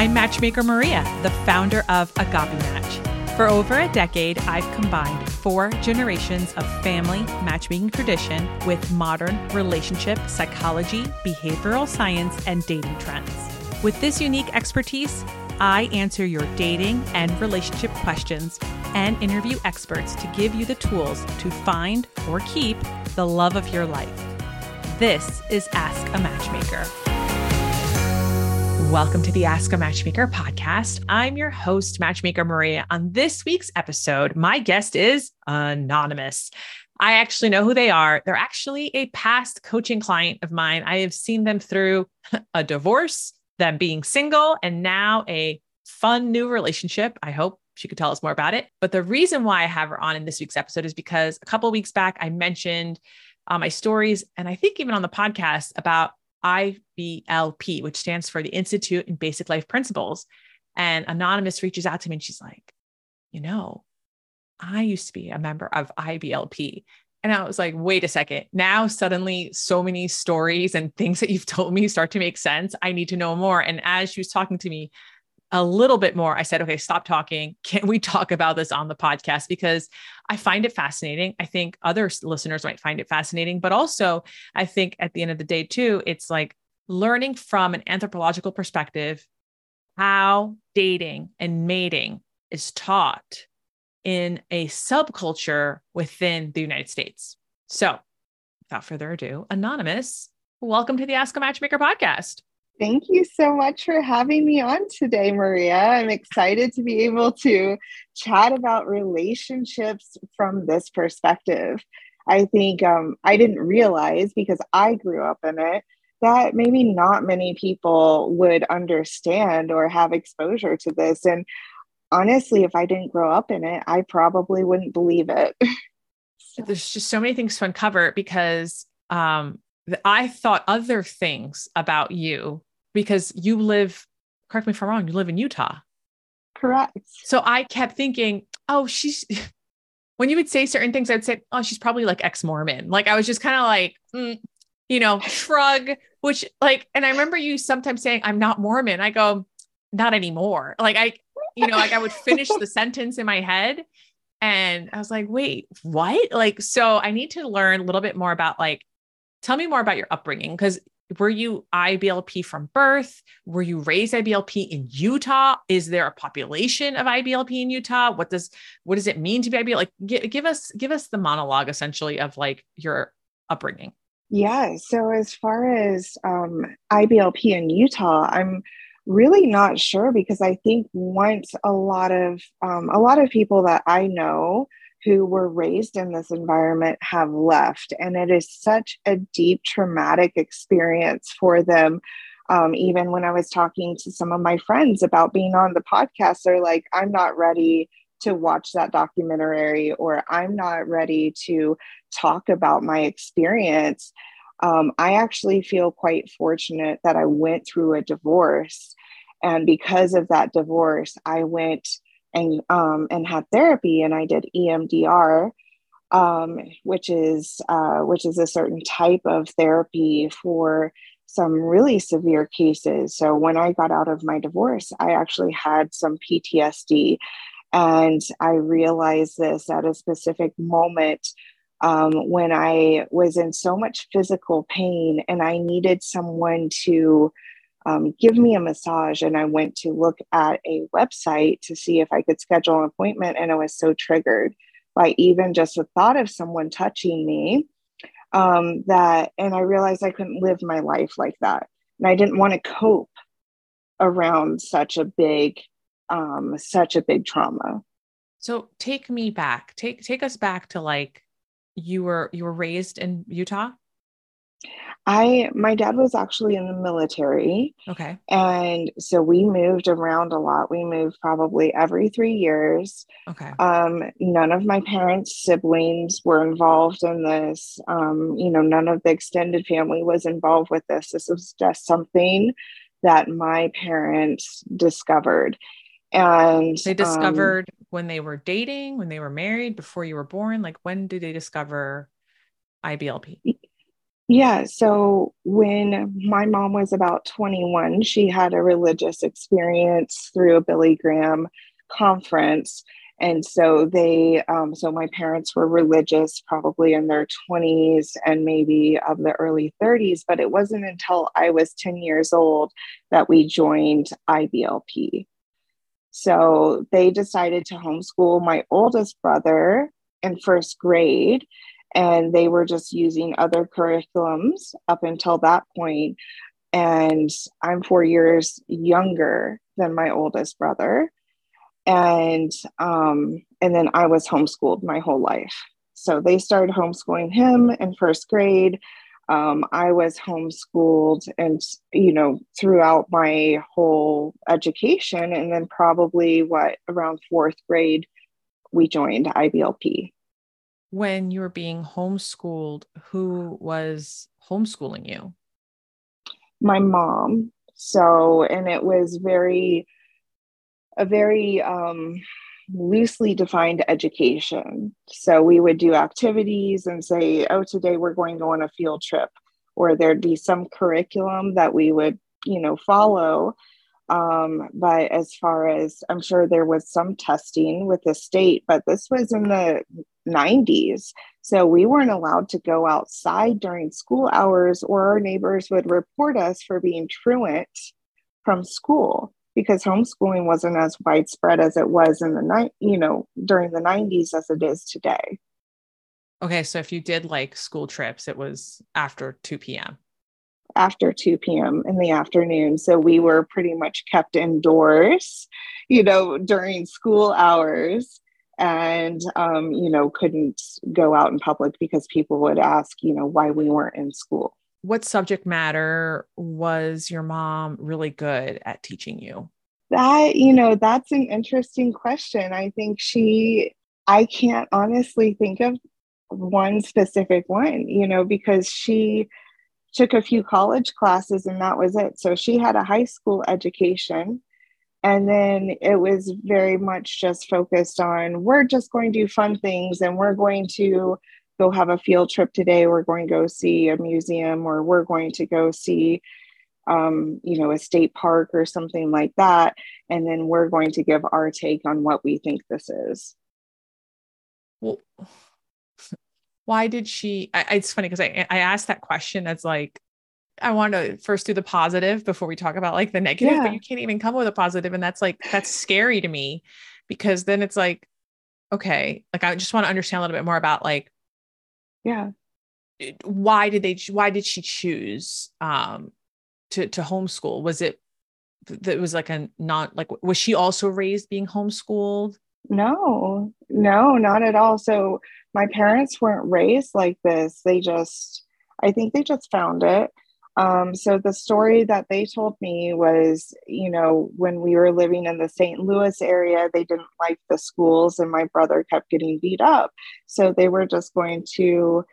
I'm Matchmaker Maria, the founder of Agape Match. For over a decade, I've combined four generations of family matchmaking tradition with modern relationship psychology, behavioral science, and dating trends. With this unique expertise, I answer your dating and relationship questions and interview experts to give you the tools to find or keep the love of your life. This is Ask a Matchmaker. Welcome to the Ask a Matchmaker podcast. I'm your host, Matchmaker Maria. On this week's episode, my guest is Anonymous. I actually know who they are. They're actually a past coaching client of mine. I have seen them through a divorce, them being single, and now a fun new relationship. I hope she could tell us more about it. But the reason why I have her on in this week's episode is because a couple weeks back, I mentioned uh, my stories, and I think even on the podcast about IBLP, which stands for the Institute in Basic Life Principles. And Anonymous reaches out to me and she's like, you know, I used to be a member of IBLP. And I was like, wait a second. Now, suddenly, so many stories and things that you've told me start to make sense. I need to know more. And as she was talking to me a little bit more, I said, okay, stop talking. Can we talk about this on the podcast? Because I find it fascinating. I think other listeners might find it fascinating, but also I think at the end of the day, too, it's like learning from an anthropological perspective how dating and mating is taught in a subculture within the United States. So, without further ado, Anonymous, welcome to the Ask a Matchmaker podcast. Thank you so much for having me on today, Maria. I'm excited to be able to chat about relationships from this perspective. I think um, I didn't realize because I grew up in it that maybe not many people would understand or have exposure to this. And honestly, if I didn't grow up in it, I probably wouldn't believe it. There's just so many things to uncover because um, I thought other things about you because you live, correct me if I'm wrong, you live in Utah. Correct. So I kept thinking, oh, she's, when you would say certain things, I'd say, oh, she's probably like ex Mormon. Like I was just kind of like, mm, you know, shrug, which like, and I remember you sometimes saying, I'm not Mormon. I go, not anymore. Like I, you know, like I would finish the sentence in my head. And I was like, wait, what? Like, so I need to learn a little bit more about like, tell me more about your upbringing because were you IBLP from birth? Were you raised IBLP in Utah? Is there a population of IBLP in Utah? What does what does it mean to be IBLP? Like give, us give us the monologue essentially of like your upbringing. Yeah. So as far as um, IBLP in Utah, I'm really not sure because I think once a lot of um, a lot of people that I know who were raised in this environment have left. And it is such a deep traumatic experience for them. Um, even when I was talking to some of my friends about being on the podcast, they're like, I'm not ready to watch that documentary, or I'm not ready to talk about my experience. Um, I actually feel quite fortunate that I went through a divorce. And because of that divorce, I went and um, and had therapy, and I did EMDR, um, which is uh, which is a certain type of therapy for some really severe cases. So when I got out of my divorce, I actually had some PTSD, and I realized this at a specific moment. Um, when I was in so much physical pain and I needed someone to um, give me a massage. And I went to look at a website to see if I could schedule an appointment. And I was so triggered by even just the thought of someone touching me um, that, and I realized I couldn't live my life like that. And I didn't want to cope around such a big, um, such a big trauma. So take me back, take, take us back to like, you were, you were raised in Utah? I my dad was actually in the military. Okay. And so we moved around a lot. We moved probably every 3 years. Okay. Um none of my parents' siblings were involved in this. Um you know, none of the extended family was involved with this. This was just something that my parents discovered. And they um, discovered um, when they were dating, when they were married, before you were born, like when did they discover IBLP? Yeah. So when my mom was about 21, she had a religious experience through a Billy Graham conference. And so they, um, so my parents were religious probably in their 20s and maybe of the early 30s. But it wasn't until I was 10 years old that we joined IBLP. So they decided to homeschool my oldest brother in first grade and they were just using other curriculums up until that point. And i'm four years younger than my oldest brother. And um, and then i was homeschooled my whole life. So they started homeschooling him in first grade. Um, i was homeschooled and you know throughout my whole education. And then probably what around fourth grade we joined iblp when you were being homeschooled, who was homeschooling you? My mom. So, and it was very, a very um, loosely defined education. So we would do activities and say, oh, today we're going to go on a field trip, or there'd be some curriculum that we would, you know, follow. Um, but as far as I'm sure there was some testing with the state, but this was in the 90s. So we weren't allowed to go outside during school hours, or our neighbors would report us for being truant from school because homeschooling wasn't as widespread as it was in the night, you know, during the 90s as it is today. Okay. So if you did like school trips, it was after 2 p.m. After 2 p.m. in the afternoon. So we were pretty much kept indoors, you know, during school hours and um, you know couldn't go out in public because people would ask you know why we weren't in school what subject matter was your mom really good at teaching you that you know that's an interesting question i think she i can't honestly think of one specific one you know because she took a few college classes and that was it. So she had a high school education. And then it was very much just focused on we're just going to do fun things and we're going to go have a field trip today. We're going to go see a museum or we're going to go see um, you know a state park or something like that. And then we're going to give our take on what we think this is. Well why did she I, it's funny because I, I asked that question as like I want to first do the positive before we talk about like the negative, yeah. but you can't even come with a positive, and that's like that's scary to me because then it's like, okay, like I just want to understand a little bit more about like, yeah, why did they? Why did she choose um to to homeschool? Was it that was like a not like was she also raised being homeschooled? No, no, not at all. So my parents weren't raised like this. They just, I think they just found it. Um, so the story that they told me was, you know, when we were living in the St. Louis area, they didn't like the schools, and my brother kept getting beat up. So they were just going to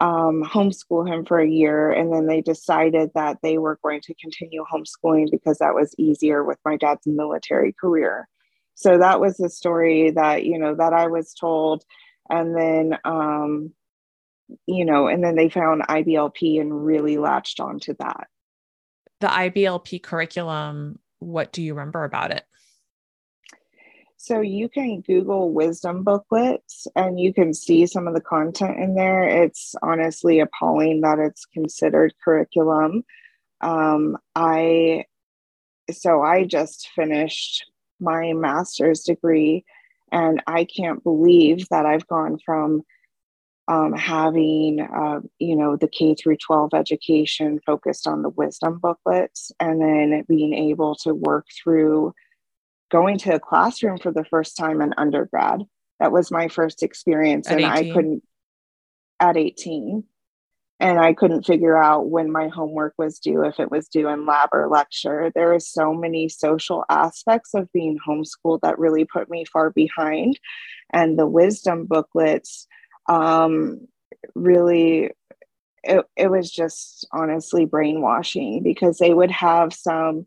um, homeschool him for a year, and then they decided that they were going to continue homeschooling because that was easier with my dad's military career. So that was the story that you know that I was told, and then um, you know, and then they found IBLP and really latched onto that. The IBLP curriculum, what do you remember about it? So you can Google wisdom booklets and you can see some of the content in there. It's honestly appalling that it's considered curriculum. Um, I so I just finished my master's degree and I can't believe that I've gone from um, having uh, you know the K through 12 education focused on the wisdom booklets, and then being able to work through going to a classroom for the first time in undergrad. That was my first experience, at and 18. I couldn't at 18, and I couldn't figure out when my homework was due, if it was due in lab or lecture. There are so many social aspects of being homeschooled that really put me far behind, and the wisdom booklets um, really it, it was just honestly brainwashing because they would have some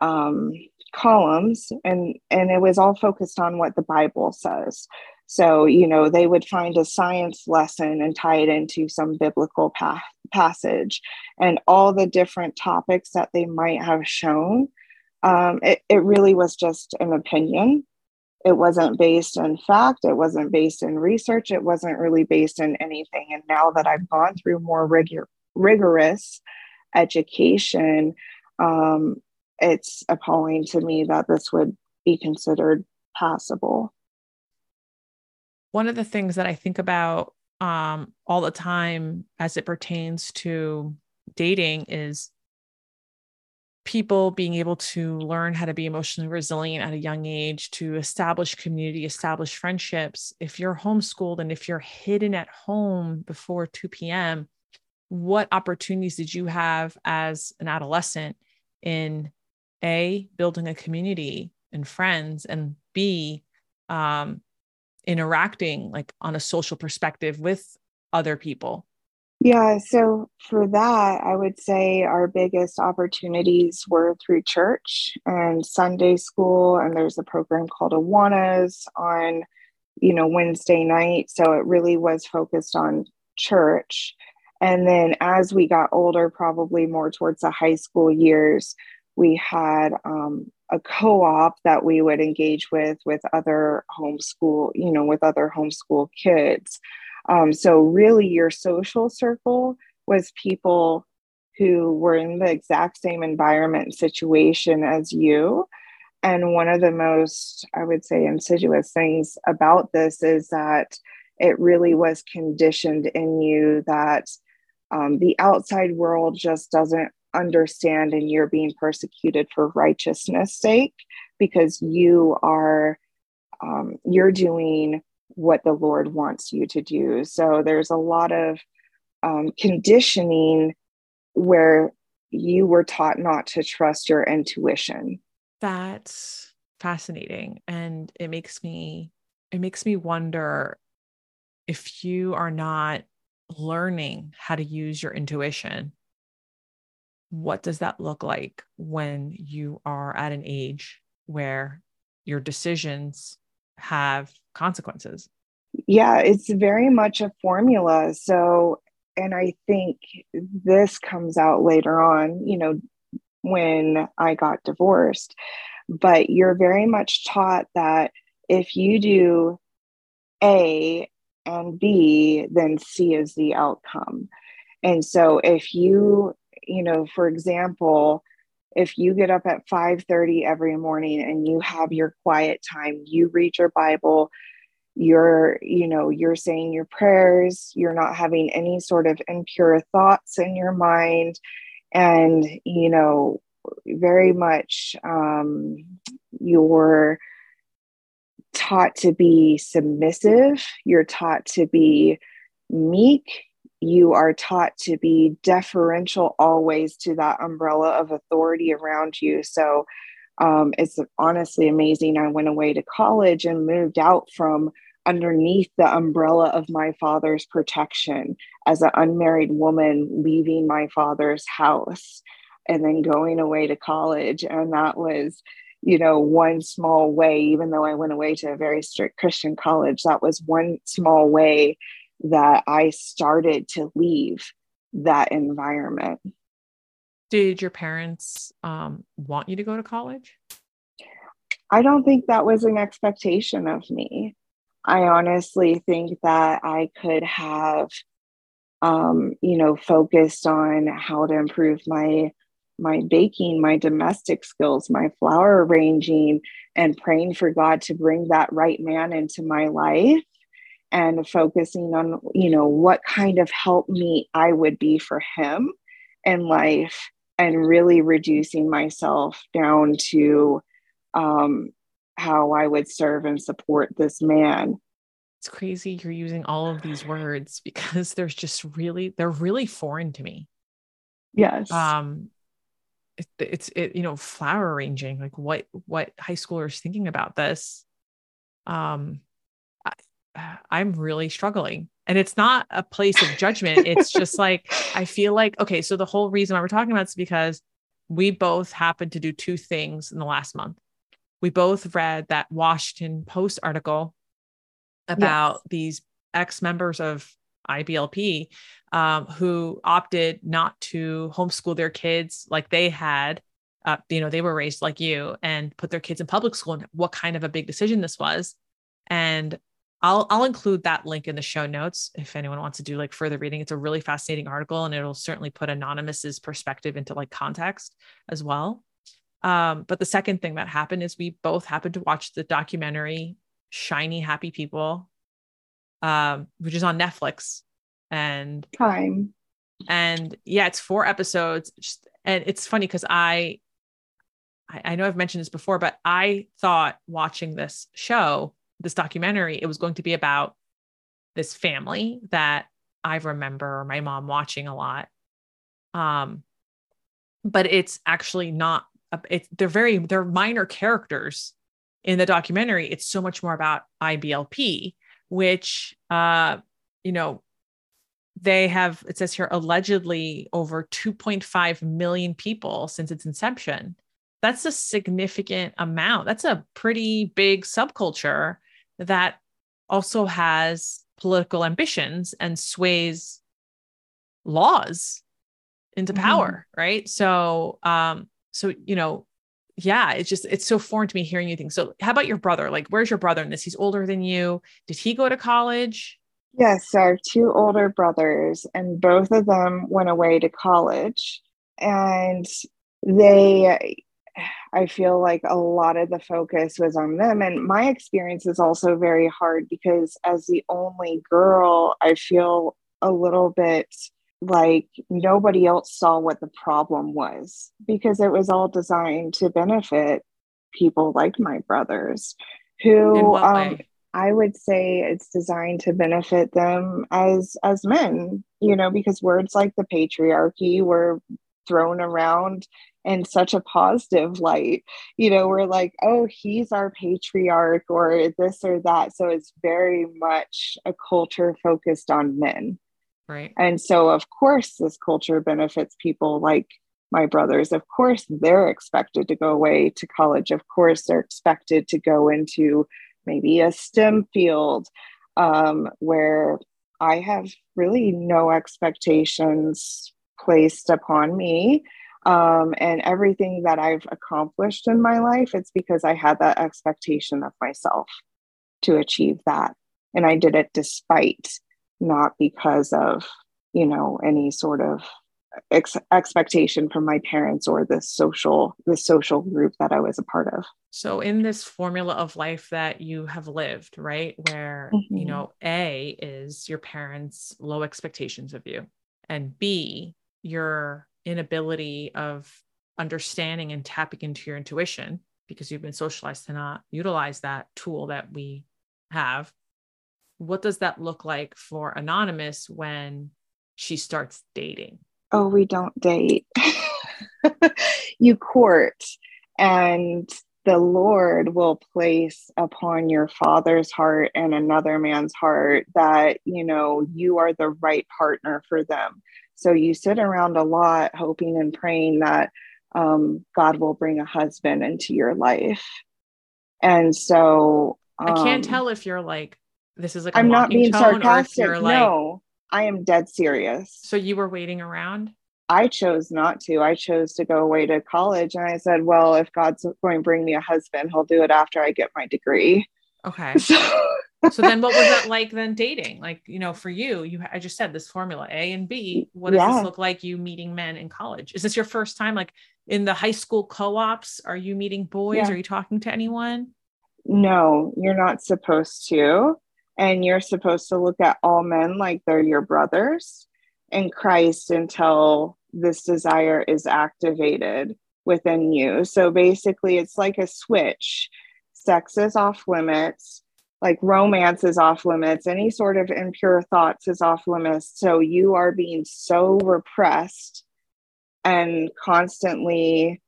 um, columns and and it was all focused on what the bible says so you know they would find a science lesson and tie it into some biblical pa- passage. And all the different topics that they might have shown um, it, it really was just an opinion. It wasn't based in fact. It wasn't based in research. It wasn't really based in anything. And now that i've gone through more rigor, rigorous education um, it's appalling to me that this would be considered passable one of the things that i think about um, all the time as it pertains to dating is people being able to learn how to be emotionally resilient at a young age, to establish community, establish friendships. If you're homeschooled and if you're hidden at home before 2 p.m., what opportunities did you have as an adolescent in A, building a community and friends, and B, um, interacting like on a social perspective with other people? Yeah, so for that, I would say our biggest opportunities were through church and Sunday school, and there's a program called Awanas on, you know, Wednesday night. So it really was focused on church. And then as we got older, probably more towards the high school years, we had um, a co-op that we would engage with with other homeschool, you know, with other homeschool kids. Um, so, really, your social circle was people who were in the exact same environment situation as you. And one of the most, I would say, insidious things about this is that it really was conditioned in you that um, the outside world just doesn't understand and you're being persecuted for righteousness sake because you are um, you're doing what the Lord wants you to do. So there's a lot of um, conditioning where you were taught not to trust your intuition. That's fascinating. And it makes me, it makes me wonder if you are not learning how to use your intuition, what does that look like when you are at an age where your decisions have consequences. Yeah, it's very much a formula. So, and I think this comes out later on, you know, when I got divorced. But you're very much taught that if you do A and B, then C is the outcome. And so if you, you know, for example, if you get up at 5:30 every morning and you have your quiet time you read your bible you're you know you're saying your prayers you're not having any sort of impure thoughts in your mind and you know very much um, you're taught to be submissive you're taught to be meek you are taught to be deferential always to that umbrella of authority around you. So um, it's honestly amazing. I went away to college and moved out from underneath the umbrella of my father's protection as an unmarried woman leaving my father's house and then going away to college. And that was, you know, one small way, even though I went away to a very strict Christian college, that was one small way that I started to leave that environment. Did your parents um, want you to go to college? I don't think that was an expectation of me. I honestly think that I could have, um, you know, focused on how to improve my my baking, my domestic skills, my flower arranging, and praying for God to bring that right man into my life and focusing on you know what kind of help me i would be for him in life and really reducing myself down to um, how i would serve and support this man. It's crazy you're using all of these words because there's just really they're really foreign to me. Yes. Um it, it's it you know flower arranging like what what high schoolers thinking about this. Um I'm really struggling. And it's not a place of judgment. It's just like, I feel like, okay, so the whole reason why we're talking about is because we both happened to do two things in the last month. We both read that Washington Post article about yes. these ex members of IBLP, um, who opted not to homeschool their kids like they had. Uh, you know, they were raised like you and put their kids in public school and what kind of a big decision this was. And I'll I'll include that link in the show notes if anyone wants to do like further reading. It's a really fascinating article and it'll certainly put Anonymous's perspective into like context as well. Um, but the second thing that happened is we both happened to watch the documentary Shiny Happy People, um, which is on Netflix. And time. And yeah, it's four episodes. Just, and it's funny because I, I I know I've mentioned this before, but I thought watching this show, this documentary, it was going to be about this family that I remember my mom watching a lot. Um, but it's actually not it's they're very they're minor characters in the documentary. It's so much more about iblp which uh you know they have it says here allegedly over 2.5 million people since its inception. That's a significant amount. That's a pretty big subculture that also has political ambitions and sways laws into mm-hmm. power mm-hmm. right so um so you know yeah it's just it's so foreign to me hearing you think so how about your brother like where's your brother in this he's older than you did he go to college yes so i have two older brothers and both of them went away to college and they i feel like a lot of the focus was on them and my experience is also very hard because as the only girl i feel a little bit like nobody else saw what the problem was because it was all designed to benefit people like my brothers who um, i would say it's designed to benefit them as as men you know because words like the patriarchy were thrown around in such a positive light you know we're like oh he's our patriarch or this or that so it's very much a culture focused on men Right. And so, of course, this culture benefits people like my brothers. Of course, they're expected to go away to college. Of course, they're expected to go into maybe a STEM field um, where I have really no expectations placed upon me. Um, and everything that I've accomplished in my life, it's because I had that expectation of myself to achieve that. And I did it despite not because of you know any sort of ex- expectation from my parents or the social the social group that I was a part of. So in this formula of life that you have lived, right, where mm-hmm. you know A is your parents' low expectations of you and B your inability of understanding and tapping into your intuition because you've been socialized to not utilize that tool that we have. What does that look like for anonymous when she starts dating? Oh we don't date. You court and the lord will place upon your father's heart and another man's heart that you know you are the right partner for them so you sit around a lot hoping and praying that um, god will bring a husband into your life and so um, i can't um, tell if you're like this is like I'm not being sarcastic. Like, no, I am dead serious. So you were waiting around? I chose not to. I chose to go away to college. And I said, well, if God's going to bring me a husband, he'll do it after I get my degree. Okay. So, so then what was that like then dating? Like, you know, for you, you I just said this formula A and B. What does yeah. this look like you meeting men in college? Is this your first time like in the high school co-ops? Are you meeting boys? Yeah. Are you talking to anyone? No, you're not supposed to and you're supposed to look at all men like they're your brothers in Christ until this desire is activated within you. So basically, it's like a switch. Sex is off limits, like romance is off limits, any sort of impure thoughts is off limits. So you are being so repressed and constantly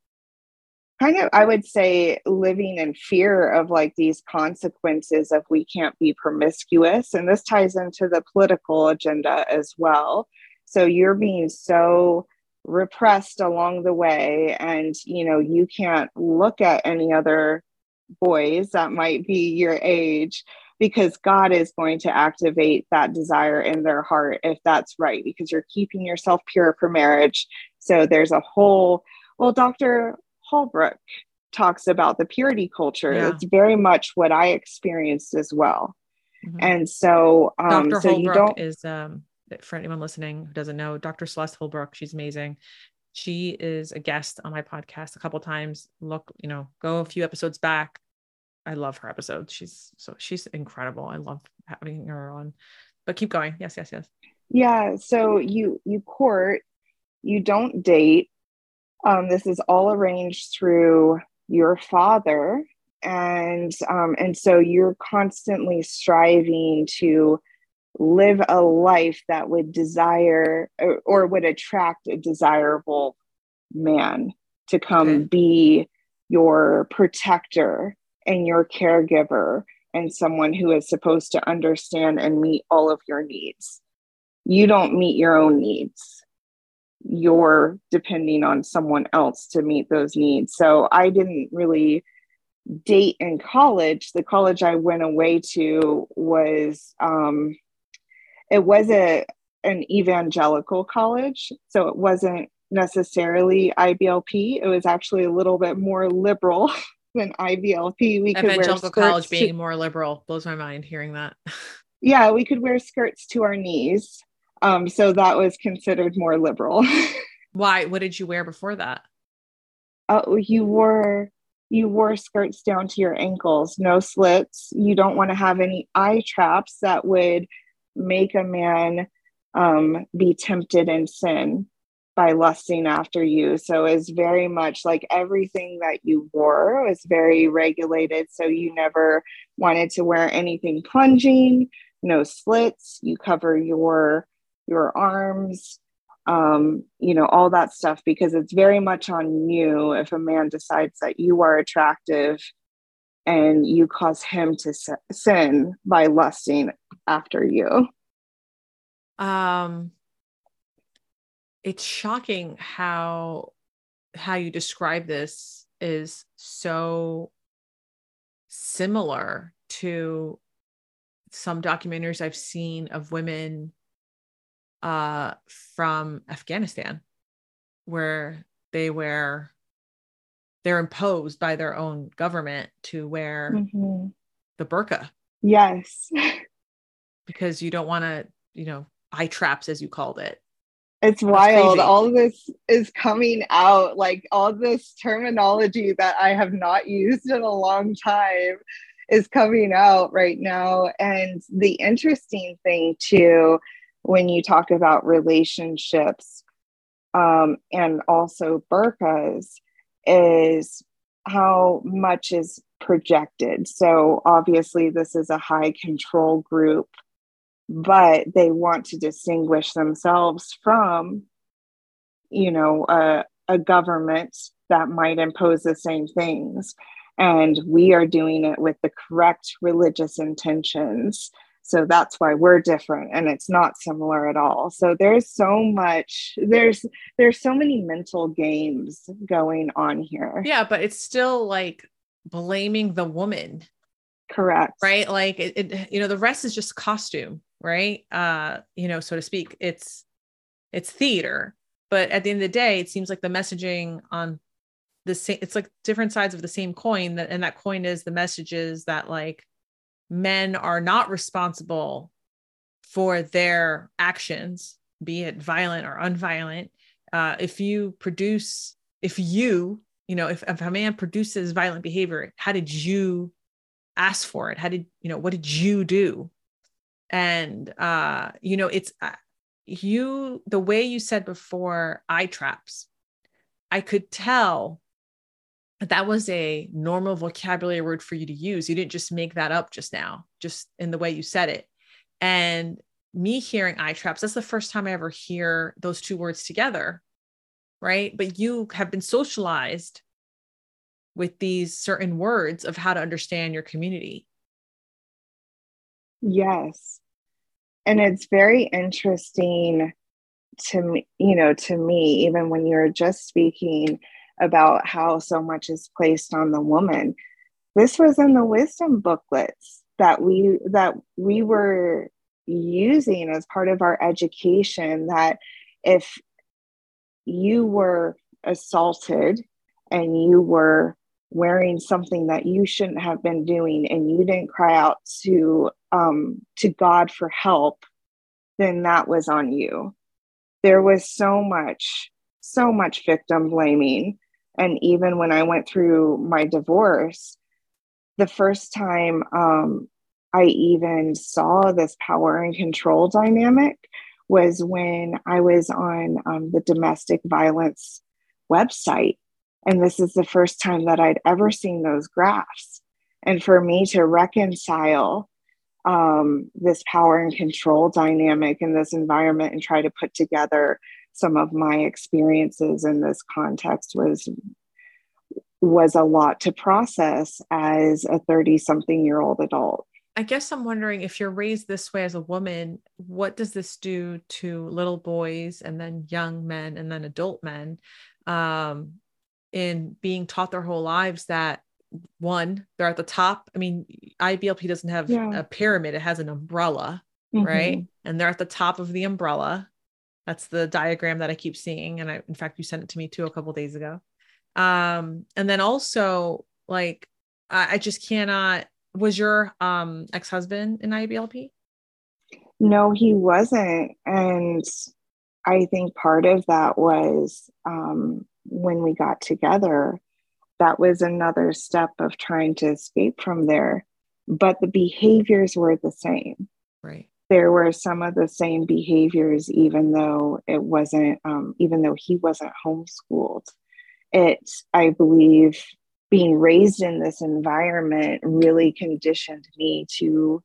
kind of i would say living in fear of like these consequences of we can't be promiscuous and this ties into the political agenda as well so you're being so repressed along the way and you know you can't look at any other boys that might be your age because God is going to activate that desire in their heart if that's right, because you're keeping yourself pure for marriage. So there's a whole, well, Dr. Holbrook talks about the purity culture. Yeah. It's very much what I experienced as well. Mm-hmm. And so, um, Dr. so Holbrook you don't, is, um, for anyone listening who doesn't know, Dr. Celeste Holbrook, she's amazing. She is a guest on my podcast a couple times. Look, you know, go a few episodes back. I love her episodes. She's so she's incredible. I love having her on. But keep going. Yes, yes, yes. Yeah. So you you court, you don't date. Um, this is all arranged through your father, and um, and so you're constantly striving to live a life that would desire or, or would attract a desirable man to come okay. be your protector and your caregiver and someone who is supposed to understand and meet all of your needs. You don't meet your own needs. You're depending on someone else to meet those needs. So I didn't really date in college. The college I went away to was um, it was a an evangelical college, so it wasn't necessarily IBLP. It was actually a little bit more liberal than IBLP. We could evangelical college being to, more liberal blows my mind hearing that. yeah, we could wear skirts to our knees. Um, so that was considered more liberal. Why? What did you wear before that? Oh, you wore you wore skirts down to your ankles, no slits. You don't want to have any eye traps that would make a man um, be tempted in sin by lusting after you. So it's very much like everything that you wore was very regulated. So you never wanted to wear anything plunging, no slits. You cover your your arms, um, you know, all that stuff because it's very much on you if a man decides that you are attractive and you cause him to sin by lusting after you. Um, it's shocking how how you describe this is so similar to some documentaries I've seen of women uh, from Afghanistan, where they wear they're imposed by their own government to wear mm-hmm. the burqa. Yes. because you don't want to, you know, eye traps as you called it. It's wild. All this is coming out, like all this terminology that I have not used in a long time is coming out right now. And the interesting thing, too, when you talk about relationships um, and also burqas, is how much is projected. So, obviously, this is a high control group but they want to distinguish themselves from you know a, a government that might impose the same things. And we are doing it with the correct religious intentions. So that's why we're different and it's not similar at all. So there's so much there's there's so many mental games going on here. Yeah but it's still like blaming the woman. Correct. Right? Like it, it, you know the rest is just costume right? Uh you know so to speak it's it's theater. But at the end of the day it seems like the messaging on the same it's like different sides of the same coin that and that coin is the messages that like men are not responsible for their actions be it violent or unviolent. Uh if you produce if you you know if, if a man produces violent behavior how did you ask for it? How did you know what did you do and uh you know it's uh, you the way you said before eye traps i could tell that that was a normal vocabulary word for you to use. You didn't just make that up just now just in the way you said it. And me hearing eye traps that's the first time i ever hear those two words together right? But you have been socialized with these certain words of how to understand your community Yes. And it's very interesting to me, you know, to me, even when you're just speaking about how so much is placed on the woman. This was in the wisdom booklets. that we that we were using as part of our education that if you were assaulted and you were wearing something that you shouldn't have been doing and you didn't cry out to um, to God for help, then that was on you. There was so much, so much victim blaming. And even when I went through my divorce, the first time um, I even saw this power and control dynamic was when I was on um, the domestic violence website. And this is the first time that I'd ever seen those graphs. And for me to reconcile um, this power and control dynamic in this environment and try to put together some of my experiences in this context was was a lot to process as a 30 something year old adult I guess I'm wondering if you're raised this way as a woman, what does this do to little boys and then young men and then adult men um, in being taught their whole lives that one, they're at the top. I mean, IBLP doesn't have yeah. a pyramid, it has an umbrella, mm-hmm. right? And they're at the top of the umbrella. That's the diagram that I keep seeing. And I, in fact, you sent it to me too a couple days ago. Um, and then also, like, I, I just cannot was your um ex-husband in IBLP? No, he wasn't. And I think part of that was um, when we got together, that was another step of trying to escape from there. But the behaviors were the same. Right. There were some of the same behaviors, even though it wasn't, um, even though he wasn't homeschooled. It, I believe, being raised in this environment really conditioned me to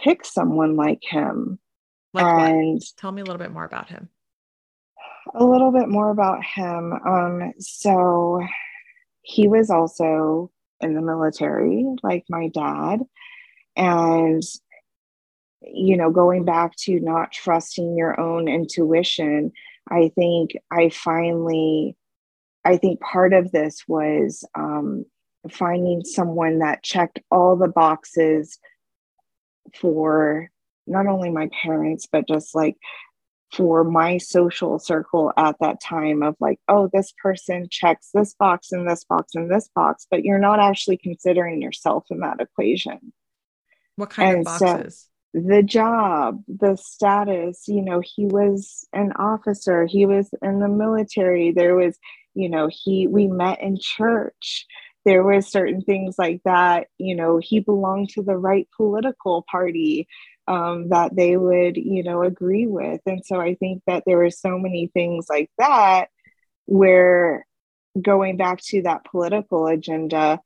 pick someone like him. Like and what? tell me a little bit more about him. A little bit more about him. Um, so he was also in the military, like my dad. And, you know, going back to not trusting your own intuition, I think I finally I think part of this was um, finding someone that checked all the boxes for not only my parents, but just like for my social circle at that time of like, oh, this person checks this box and this box and this box, but you're not actually considering yourself in that equation. What kind and of boxes? So the job, the status, you know, he was an officer, he was in the military, there was you know he we met in church there were certain things like that you know he belonged to the right political party um, that they would you know agree with. And so i think that there were so many things like that where going back to that political agenda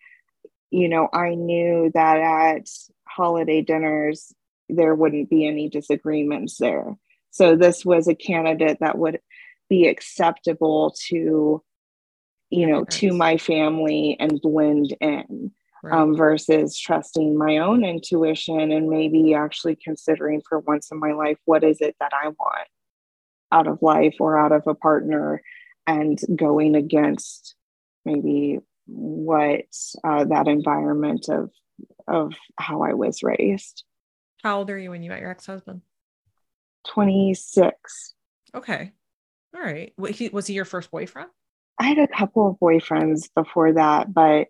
you know i knew that at holiday dinners there wouldn't be any disagreements there. So this was a candidate that would be acceptable to you know, to my family and blend in. Right. Um, versus trusting my own intuition and maybe actually considering for once in my life what is it that I want out of life or out of a partner and going against maybe what uh, that environment of of how I was raised. How old are you when you met your ex-husband? 26. Okay. All right. Was he your first boyfriend? I had a couple of boyfriends before that, but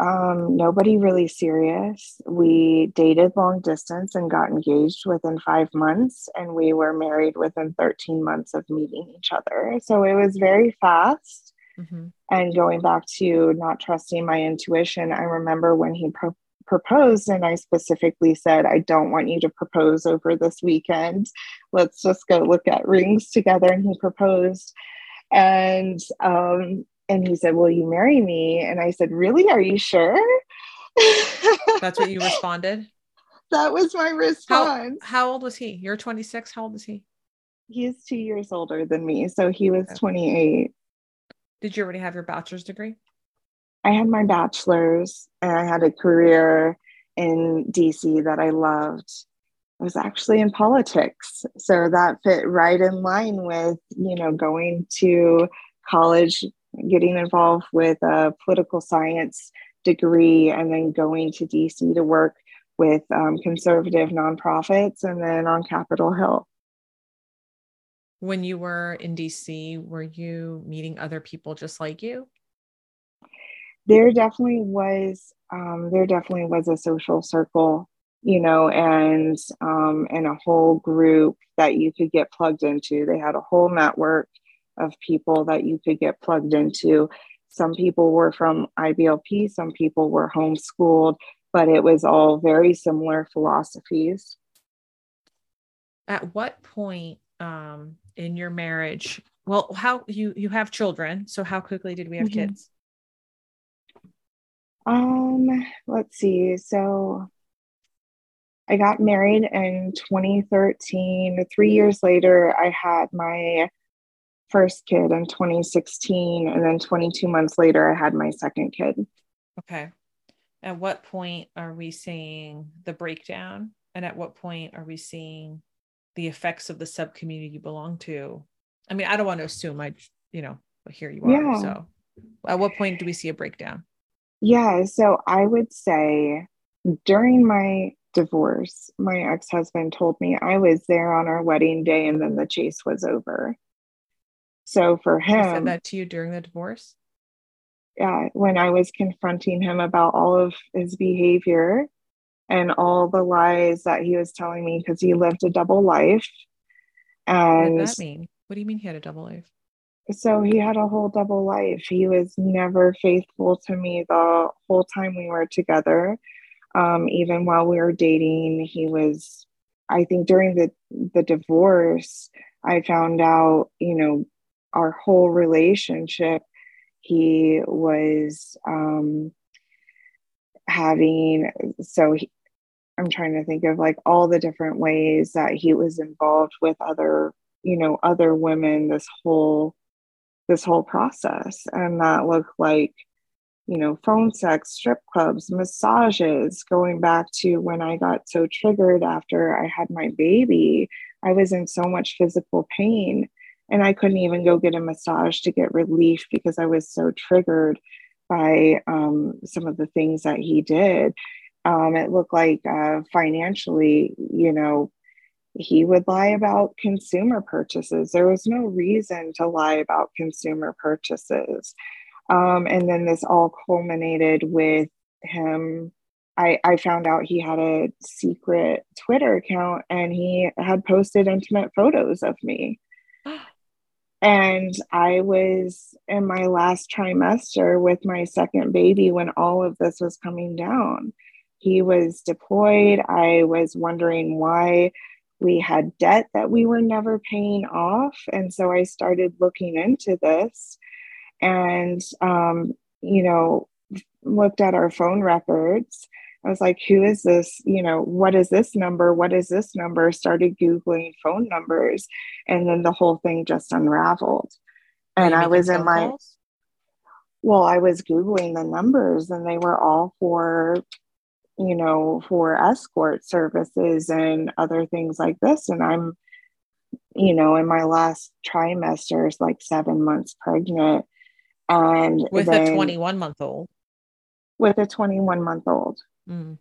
um, nobody really serious. We dated long distance and got engaged within five months, and we were married within 13 months of meeting each other. So it was very fast. Mm-hmm. And going back to not trusting my intuition, I remember when he pro- proposed, and I specifically said, I don't want you to propose over this weekend. Let's just go look at rings together. And he proposed and um, and he said, "Will you marry me?" And I said, "Really? Are you sure?" That's what you responded. that was my response. How, how, old was he? You're 26. How old is he? He's two years older than me, so he was okay. 28. Did you already have your bachelor's degree? I had my bachelor's, and I had a career in DC that I loved I was actually in politics. So that fit right in line with, you know, going to college, getting involved with a political science degree, and then going to DC to work with um, conservative nonprofits and then on Capitol Hill. When you were in DC, were you meeting other people just like you? There definitely was. Um, there definitely was a social circle, you know, and um, and a whole group that you could get plugged into. They had a whole network of people that you could get plugged into. Some people were from IBLP, some people were homeschooled, but it was all very similar philosophies. At what point um, in your marriage? Well, how you you have children, so how quickly did we have mm-hmm. kids? Um, let's see. So I got married in 2013. Three years later, I had my first kid in 2016 and then 22 months later i had my second kid. Okay. At what point are we seeing the breakdown? And at what point are we seeing the effects of the sub community you belong to? I mean i don't want to assume i you know but here you are yeah. so. At what point do we see a breakdown? Yeah so i would say during my divorce my ex-husband told me i was there on our wedding day and then the chase was over so for him, he said that to you during the divorce. Yeah, when I was confronting him about all of his behavior and all the lies that he was telling me because he lived a double life. And what does that mean? What do you mean he had a double life? So he had a whole double life. He was never faithful to me the whole time we were together. Um, even while we were dating, he was. I think during the the divorce, I found out, you know, our whole relationship, he was um, having, so he, I'm trying to think of like all the different ways that he was involved with other, you know, other women this whole this whole process. And that looked like, you know, phone sex, strip clubs, massages, going back to when I got so triggered after I had my baby. I was in so much physical pain and I couldn't even go get a massage to get relief because I was so triggered by um, some of the things that he did. Um, it looked like uh, financially, you know, he would lie about consumer purchases. There was no reason to lie about consumer purchases. Um, and then this all culminated with him. I, I found out he had a secret Twitter account and he had posted intimate photos of me. And I was in my last trimester with my second baby when all of this was coming down. He was deployed. I was wondering why we had debt that we were never paying off. And so I started looking into this and, um, you know, looked at our phone records I was like, who is this? You know, what is this number? What is this number? Started Googling phone numbers. And then the whole thing just unraveled. And I was in my, calls? well, I was Googling the numbers and they were all for, you know, for escort services and other things like this. And I'm, you know, in my last trimester, is like seven months pregnant. And with then, a 21 month old. With a 21 month old. Mm.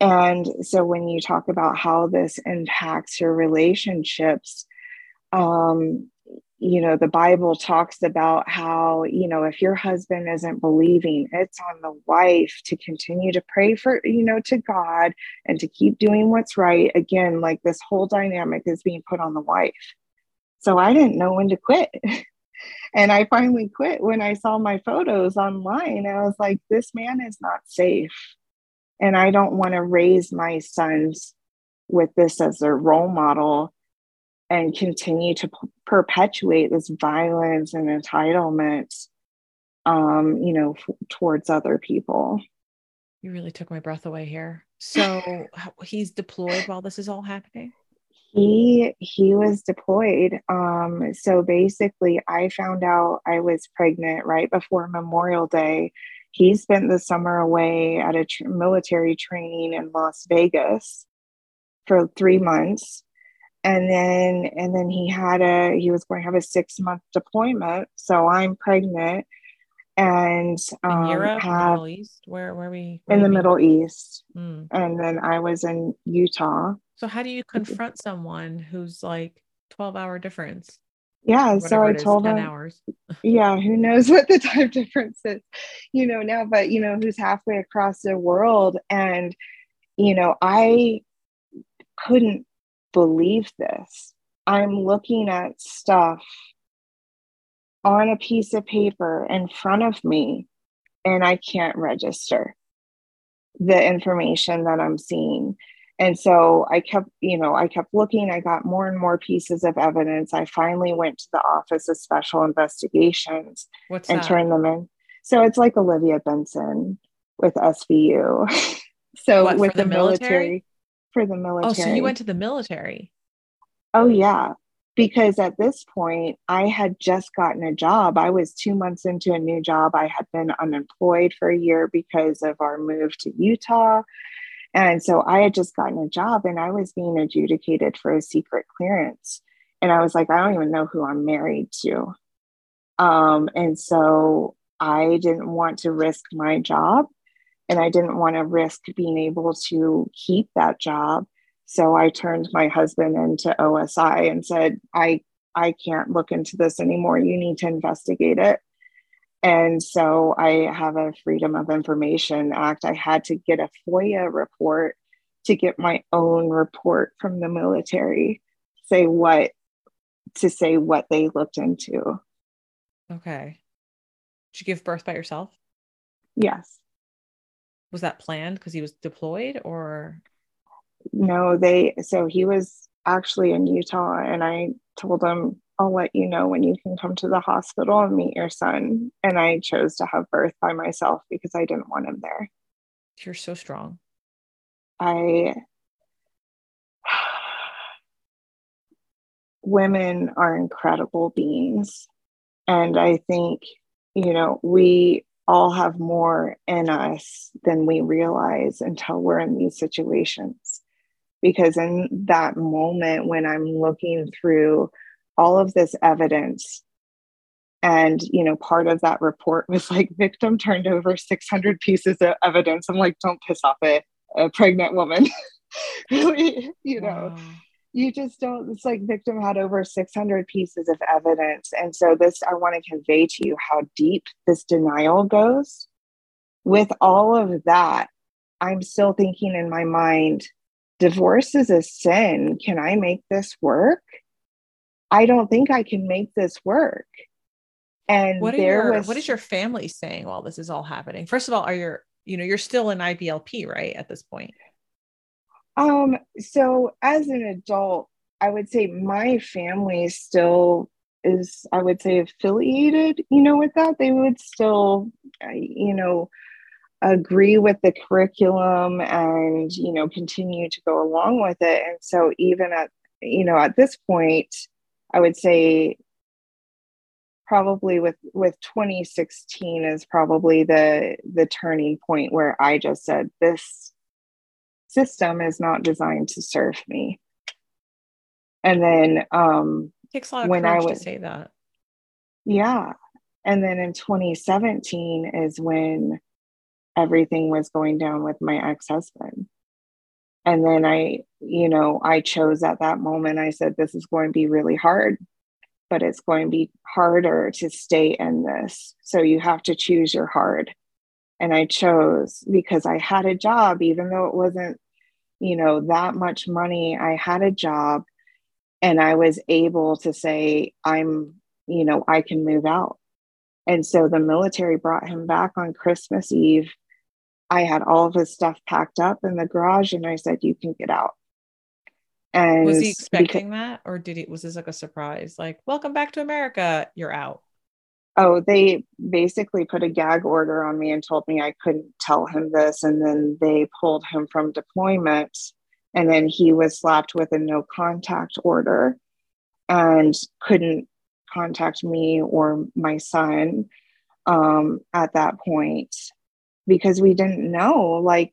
And so when you talk about how this impacts your relationships, um, you know, the Bible talks about how, you know, if your husband isn't believing, it's on the wife to continue to pray for, you know, to God and to keep doing what's right. Again, like this whole dynamic is being put on the wife. So I didn't know when to quit. and I finally quit when I saw my photos online. I was like, this man is not safe. And I don't want to raise my sons with this as their role model and continue to p- perpetuate this violence and entitlement um, you know f- towards other people you really took my breath away here so he's deployed while this is all happening he he was deployed um, so basically i found out i was pregnant right before memorial day he spent the summer away at a tr- military training in Las Vegas for three months. And then, and then he had a, he was going to have a six month deployment. So I'm pregnant. and um, in Europe, have, Middle East. Where where we where in the you Middle East, Mm. and then I was in Utah. So how do you confront someone who's like twelve hour difference? Yeah, so I it is, told ten him, hours. yeah, who knows what the time difference is, you know, now, but you know, who's halfway across the world. And, you know, I couldn't believe this. I'm looking at stuff on a piece of paper in front of me, and I can't register the information that I'm seeing. And so I kept, you know, I kept looking. I got more and more pieces of evidence. I finally went to the Office of Special Investigations What's and that? turned them in. So it's like Olivia Benson with SVU. so What, with for the the, military? military, for the military. oh, so you went to the military. Oh, yeah. Because at this point, I had just gotten a job. I was two months into a new job. I had been unemployed for a year because of our move to Utah. And so I had just gotten a job and I was being adjudicated for a secret clearance. And I was like, I don't even know who I'm married to. Um, and so I didn't want to risk my job and I didn't want to risk being able to keep that job. So I turned my husband into OSI and said, I I can't look into this anymore. You need to investigate it. And so I have a Freedom of Information Act. I had to get a FOIA report to get my own report from the military, say what to say what they looked into. Okay. Did you give birth by yourself? Yes. Was that planned because he was deployed or No, they so he was actually in Utah and I told him I'll let you know when you can come to the hospital and meet your son. And I chose to have birth by myself because I didn't want him there. you're so strong? I women are incredible beings. And I think, you know, we all have more in us than we realize until we're in these situations. Because in that moment, when I'm looking through all of this evidence, and you know, part of that report was like victim turned over 600 pieces of evidence. I'm like, don't piss off a, a pregnant woman. really, you know Wow. you just don't it's like victim had over 600 pieces of evidence and so this i want to convey to you how deep this denial goes with all of that i'm still thinking in my mind divorce is a sin can i make this work i don't think i can make this work and What there your was what is your family saying while this is all happening? First of all, are your you know, you're still in IBLP, right? At this point. Um, so as an adult, I would say my family still is, I would say, affiliated, you know, with that. They would still, uh, you know, agree with the curriculum and, you know, continue to go along with it. And so even at, you know, at this point, I would say probably with with 2016 is probably the the turning point where I just said this system is not designed to serve me. And then, um, It takes a lot of When I was- to say that. yeah. And then in 2017 is when everything was going down with my ex husband. And then I, you know, I chose at that moment, I said, this is going to be really hard, but it's going to be harder to stay in this. So you have to choose your hard. And I chose because I had a job, even though it wasn't, you know, that much money. I had a job and I was able to say, I'm, you know, I can move out. And so the military brought him back on Christmas Eve. I had all of his stuff packed up in the garage and I said, You can get out. And Was he expecting that or did he was this like a surprise? Like, welcome back to America, you're out. oh, they basically put a gag order on me and told me I couldn't tell him this. And then they pulled him from deployment. And then he was slapped with a no contact order and couldn't contact me or my son um, at that point because we didn't know. Like,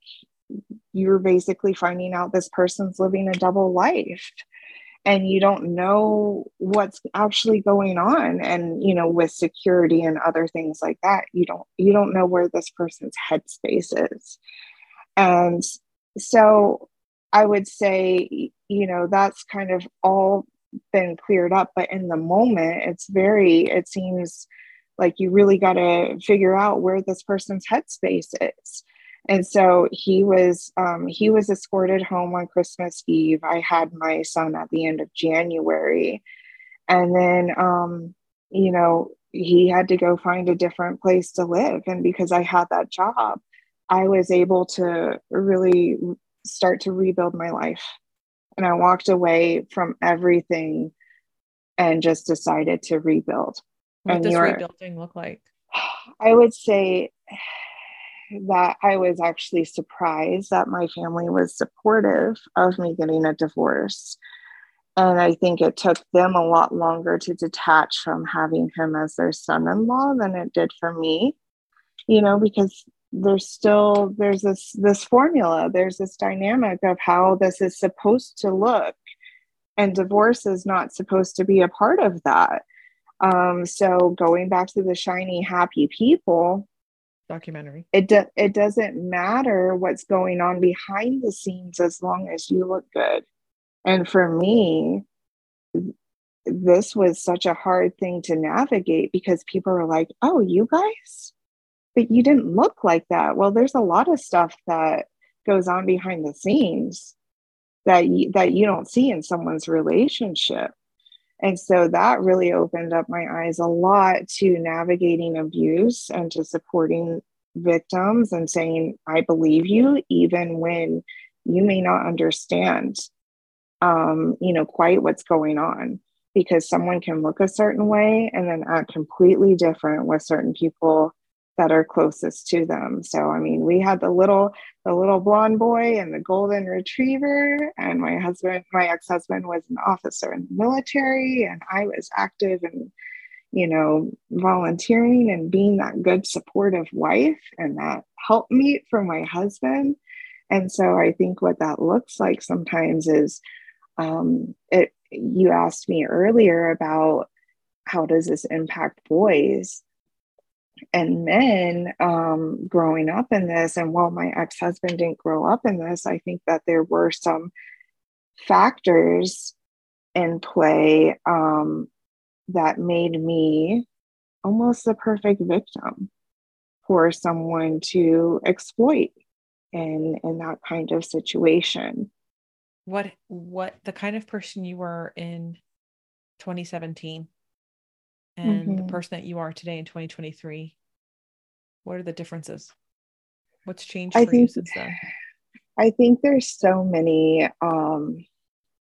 you were basically finding out this person's living a double life. and you don't know what's actually going on and you know with security and other things like that you don't you don't know where this person's headspace is and so i would say you know that's kind of all been cleared up but in the moment it's very it seems like you really got to figure out where this person's headspace is. And so he was um, he was escorted home on christmas eve. I had my son at the end of january. And then um, you know he had to go find a different place to live. And because i had that job i was able to really start to rebuild my life. And i walked away from everything and just decided to rebuild what and does rebuilding look like? I would say that I was actually surprised that my family was supportive of me getting a divorce. And I think it took them a lot longer to detach from having him as their son in law than it did for me, you know, because there's still there's this this formula there's this dynamic of how this is supposed to look. And divorce is not supposed to be a part of that um, so going back to the shiny happy people documentary. It do, it doesn't matter what's going on behind the scenes as long as you look good. And for me, this was such a hard thing to navigate because people were like, "Oh, you guys, but you didn't look like that." Well, there's a lot of stuff that goes on behind the scenes that you, that you don't see in someone's relationship. And so that really opened up my eyes a lot to navigating abuse and to supporting victims and saying, I believe you, even when you may not understand, um, you know, quite what's going on. Because someone can look a certain way and then act completely different with certain people that are closest to them. So I mean, we had the little the little blonde boy and the golden retriever and my husband my ex-husband was an officer in the military and I was active and you know volunteering and being that good supportive wife and that helpmeet for my husband. And so I think what that looks like sometimes is um, it you asked me earlier about how does this impact boys and men um, growing up in this. And while my ex husband didn't grow up in this, I think that there were some factors in play um, that made me almost the perfect victim for someone to exploit in in that kind of situation what what the kind of person you were in 2017 and mm-hmm. the person that you are today in 2023 what are the differences what's changed I for think, you since then i think there's so many um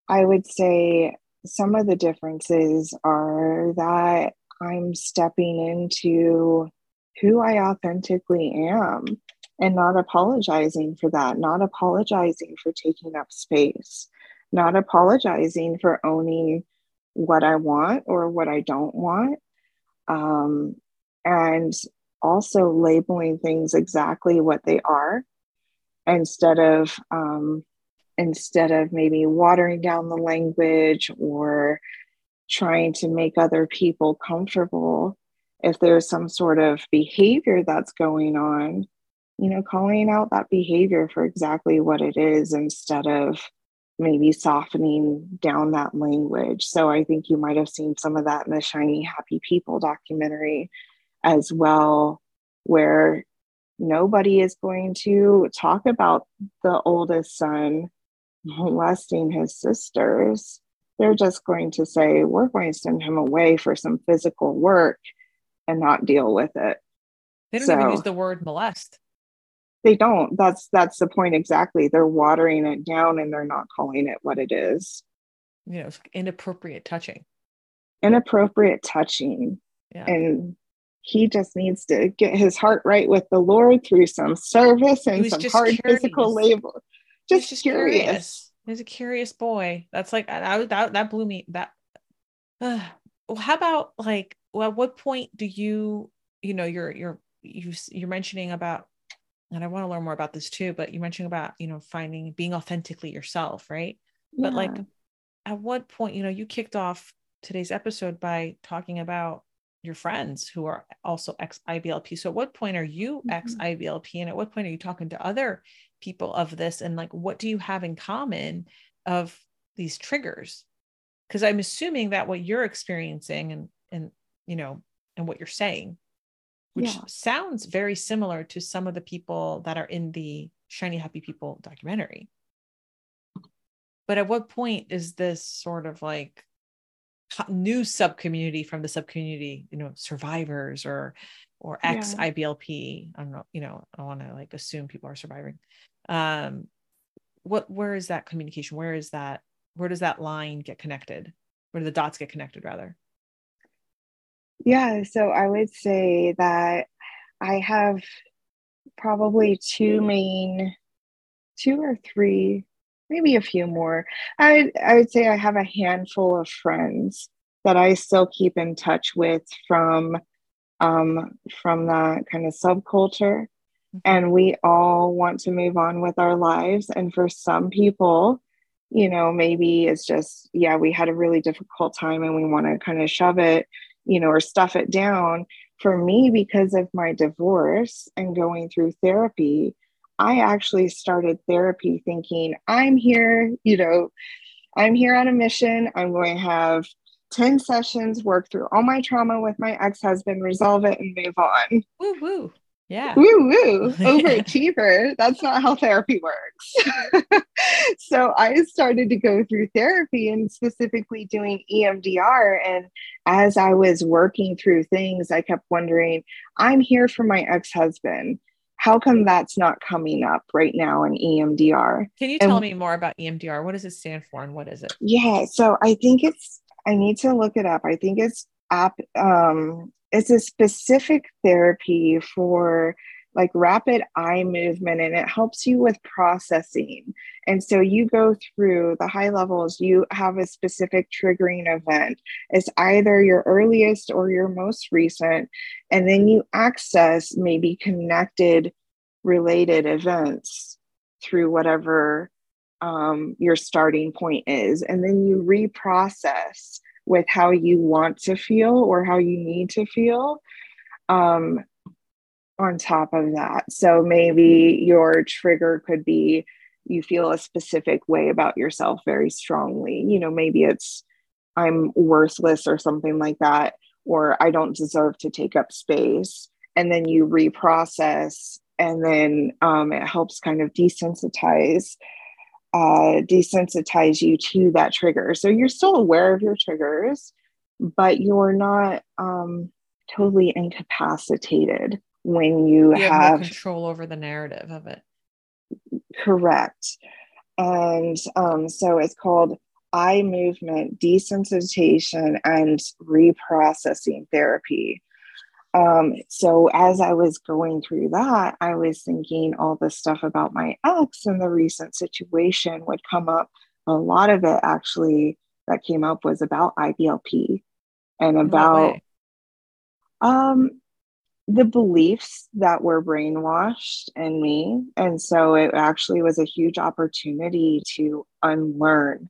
i would say some of the differences are that i'm stepping into who i authentically am and not apologizing for that not apologizing for taking up space not apologizing for owning what I want or what I don't want. Um, and also labeling things exactly what they are instead of um, instead of maybe watering down the language or trying to make other people comfortable if there's some sort of behavior that's going on you know calling out that behavior for exactly what it is instead of maybe softening down that language. So I think you might have seen some of that in the Shiny Happy People documentary as well, where nobody is going to talk about the oldest son molesting his sisters. They're just going to say, we're going to send him away for some physical work and not deal with it. They don't so, even use the word molest they don't. That's that's the point exactly. They're watering it down and they're not calling it what it is. You know inappropriate touching. Inappropriate touching. Yeah. and he just needs to get his heart right with the lord through some service and some hard curious. physical labor. just, just curious. curious. He's a curious boy. That's like that that, that blew me that uh, well, how about like well, at what point do you you know you're you're you, you're mentioning about and I want to learn more about this too, but you mentioned about, you know, finding being authentically yourself, right? Yeah. But like at what point, you know, you kicked off today's episode by talking about your friends who are also ex IBLP. So, at what point are you mm-hmm. ex IBLP? And at what point are you talking to other people of this? And like, what do you have in common of these triggers? Because I'm assuming that what you're experiencing and, and, you know, and what you're saying, which yeah. sounds very similar to some of the people that are in the Shiny Happy People documentary. But at what point is this sort of like new sub community from the sub community, you know, survivors or or ex IBLP? I don't know, you know, I want to like assume people are surviving. Um, what where is that communication? Where is that? Where does that line get connected? Where do the dots get connected rather? Yeah, so I would say that I have probably two main, two or three maybe a few more. I I would say I have a handful of friends that I still keep in touch with from um, from that kind of subculture, mm-hmm. and we all want to move on with our lives. And for some people, you know, maybe it's just yeah, we had a really difficult time, and we want to kind of shove it, you know, or stuff it down. For me, because of my divorce and going through therapy, I actually started therapy thinking, I'm here, you know, I'm here on a mission. I'm going to have 10 sessions, work through all my trauma with my ex husband, resolve it, and move on. Woo woo. Yeah. Woo woo. Overachiever. That's not how therapy works. so I started to go through therapy and specifically doing EMDR. And as I was working through things, I kept wondering, I'm here for my ex husband how come that's not coming up right now in EMDR? Can you tell and, me more about EMDR? What does it stand for and what is it? Yeah, so I think it's I need to look it up. I think it's app um it's a specific therapy for like rapid eye movement and it helps you with processing. And so you go through the high levels, you have a specific triggering event. It's either your earliest or your most recent. And then you access maybe connected related events through whatever um, your starting point is. And then you reprocess with how you want to feel or how you need to feel. Um, on top of that. So maybe your trigger could be you feel a specific way about yourself very strongly. You know, maybe it's I'm worthless or something like that, or I don't deserve to take up space. And then you reprocess, and then um, it helps kind of desensitize. Uh, desensitize you to that trigger. So you're still aware of your triggers, but you're not um, totally incapacitated when you, you have, have control over the narrative of it. Correct. And um, so it's called eye movement desensitization and reprocessing therapy. Um, so as I was going through that, I was thinking all the stuff about my ex and the recent situation would come up. A lot of it actually that came up was about IBLP and about um the beliefs that were brainwashed in me. And so it actually was a huge opportunity to unlearn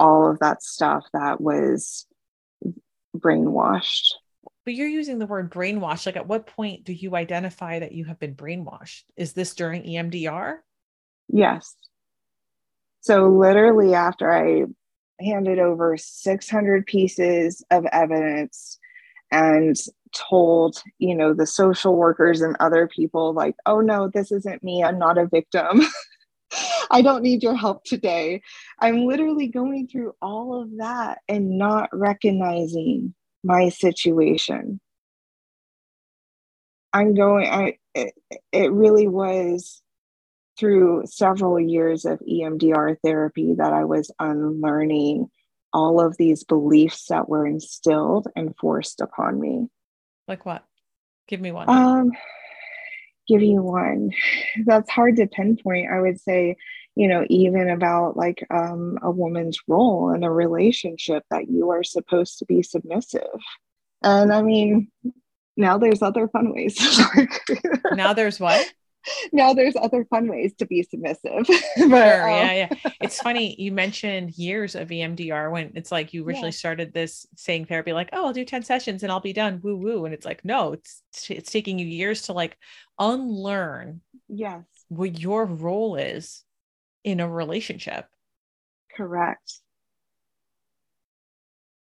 all of that stuff that was brainwashed. But you're using the word brainwash. Like, at what point do you identify that you have been brainwashed? Is this during EMDR? Yes. So, literally, after I handed over 600 pieces of evidence and told you know the social workers and other people like oh no this isn't me i'm not a victim i don't need your help today i'm literally going through all of that and not recognizing my situation i'm going i it, it really was through several years of emdr therapy that i was unlearning all of these beliefs that were instilled and forced upon me like what? Give me one. Um, give you one. That's hard to pinpoint. I would say, you know, even about like um, a woman's role in a relationship that you are supposed to be submissive. And I mean, now there's other fun ways to now there's what? now there's other fun ways to be submissive. but, sure, um, yeah, yeah. It's funny you mentioned years of EMDR when it's like you originally yeah. started this saying therapy, like, oh, I'll do 10 sessions and I'll be done. Woo woo. And it's like, no, it's it's taking you years to like unlearn yes what your role is in a relationship. Correct.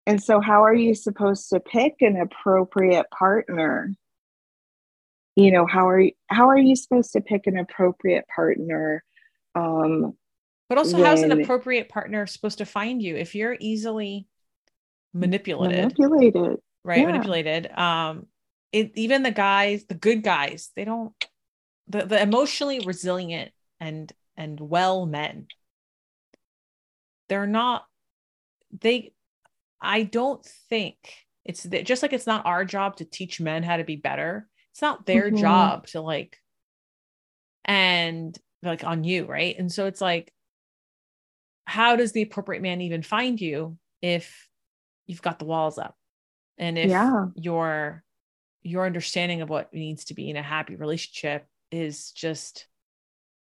And so, how are you supposed to pick an appropriate partner? You know, how are you, how are you supposed to pick an appropriate partner? Um, but also, when, how's an appropriate partner supposed to find you if you're easily manipulated? Manipulated, right? Yeah. Manipulated. Um, it, even the guys, the good guys, they don't. The the emotionally resilient and and well men, they're not. They I don't think it's just like it's not our job to teach men how to be better. It's not their mm-hmm. job to like, and like on you, right? And so it's like, how does the appropriate man even find you if you've got the walls up and if yeah. your your understanding of what needs to be in a happy relationship is just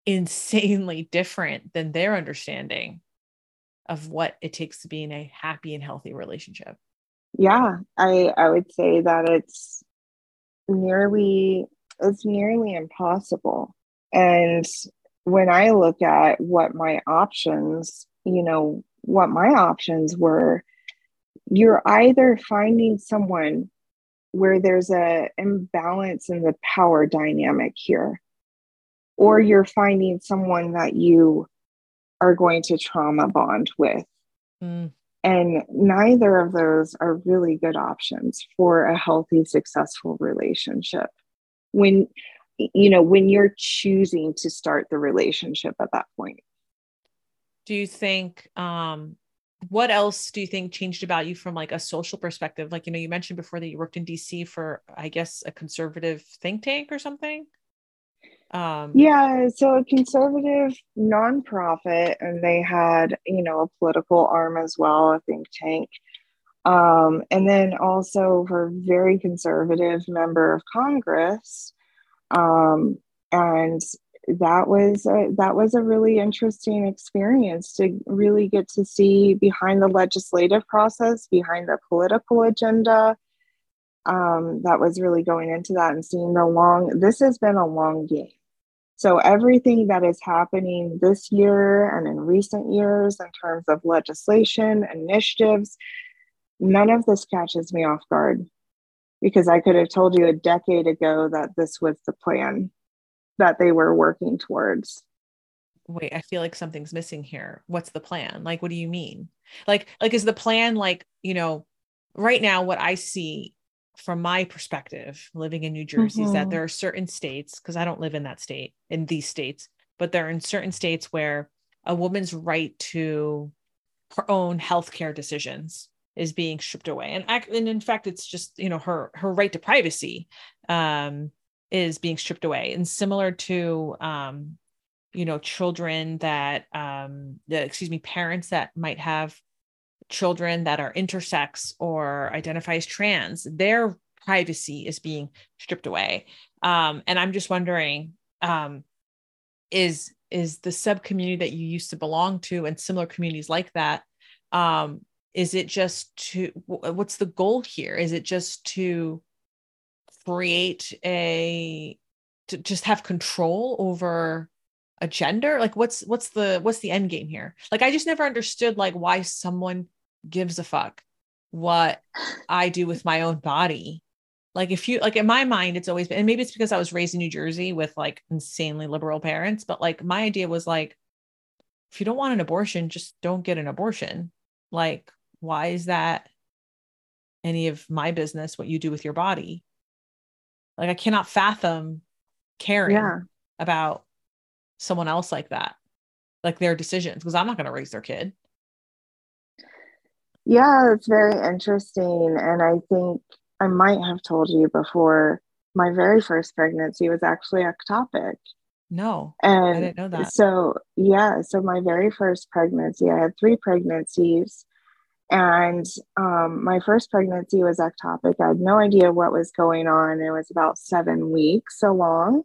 insanely different than their understanding of what it takes to be in a happy and healthy relationship. Yeah i i would say that it's nearly it's nearly impossible. And when i look at what my options you know what my options were you're either finding someone where there's a imbalance in the power dynamic here or you're finding someone that you are going to trauma bond with. Mm. And neither of those are really good options for a healthy, successful relationship. When, you know, when you're choosing to start the relationship at that point. Do you think, um, what else do you think changed about you from like a social perspective? Like, you know, you mentioned before that you worked in DC for, I guess, a conservative think tank or something. Um, yeah, so a conservative nonprofit, and they had, you know, a political arm as well, a think tank. Um, and then also a very conservative member of Congress. Um, and that was a, that was a really interesting experience to really get to see behind the legislative process, behind the political agenda, um, that was really going into that and seeing the long this has been a long game so, everything that is happening this year and in recent years in terms of legislation, initiatives, none of this catches me off guard because I could have told you a decade ago that this was the plan that they were working towards. Wait, I feel like something's missing here. What's the plan? Like, what do you mean? Like, like is the plan like, you know, right now what I see from my perspective, living in New Jersey, mm-hmm. is that mm-hmm. there are certain states, because I don't live in that state, in these states, but there are in certain states where a woman's right to her own healthcare decisions is being stripped away. And, and in fact, it's just, you know, her her right to privacy um, is being stripped away. And similar to um, you know, children that um, the, excuse me, parents that might have children that are intersex or identify as trans, their privacy is being stripped away. Um, and I'm just wondering, um, is is the sub community that you used to belong to and similar communities like that? Um, is it just to what's the goal here? Is it just to create a to just have control over a gender like what's what's the what's the end game here like i just never understood like why someone gives a fuck what I do with my own body. Like if you like in my mind, it's always been, and maybe it's because I was raised in New Jersey with like insanely liberal parents, but like my idea was like, if you don't want an abortion, just don't get an abortion. Like, why is that any of my business what you do with your body? Like I cannot fathom caring yeah. about someone else like that, like their decisions, because I'm not going to raise their kid. Yeah, it's very interesting. And I think I might have told you before my very first pregnancy was actually ectopic. No, and I didn't know that. So, yeah, so my very first pregnancy, I had three pregnancies. And um, my first pregnancy was ectopic. I had no idea what was going on. It was about seven weeks along.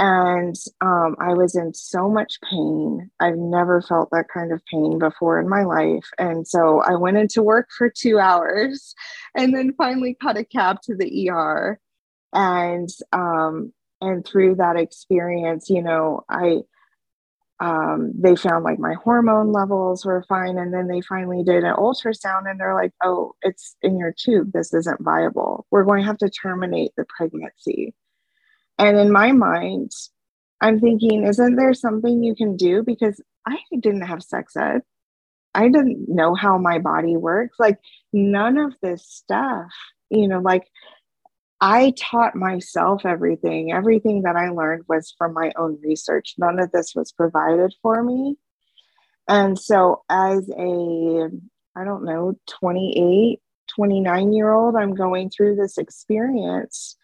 And um, I was in so much pain. I've never felt that kind of pain before in my life. And so I went into work for two hours and then finally caught a cab to the ER. And um, and through that experience, you know, I um, they found like my hormone levels were fine. And then they finally did an ultrasound and they're like, oh, it's in your tube. This isn't viable. We're going to have to terminate the pregnancy. And in my mind, I'm thinking, isn't there something you can do? Because I didn't have sex ed. I didn't know how my body works. Like, none of this stuff, you know, like I taught myself everything. Everything that I learned was from my own research. None of this was provided for me. And so, as a, I don't know, 28, 29 year old, I'm going through this experience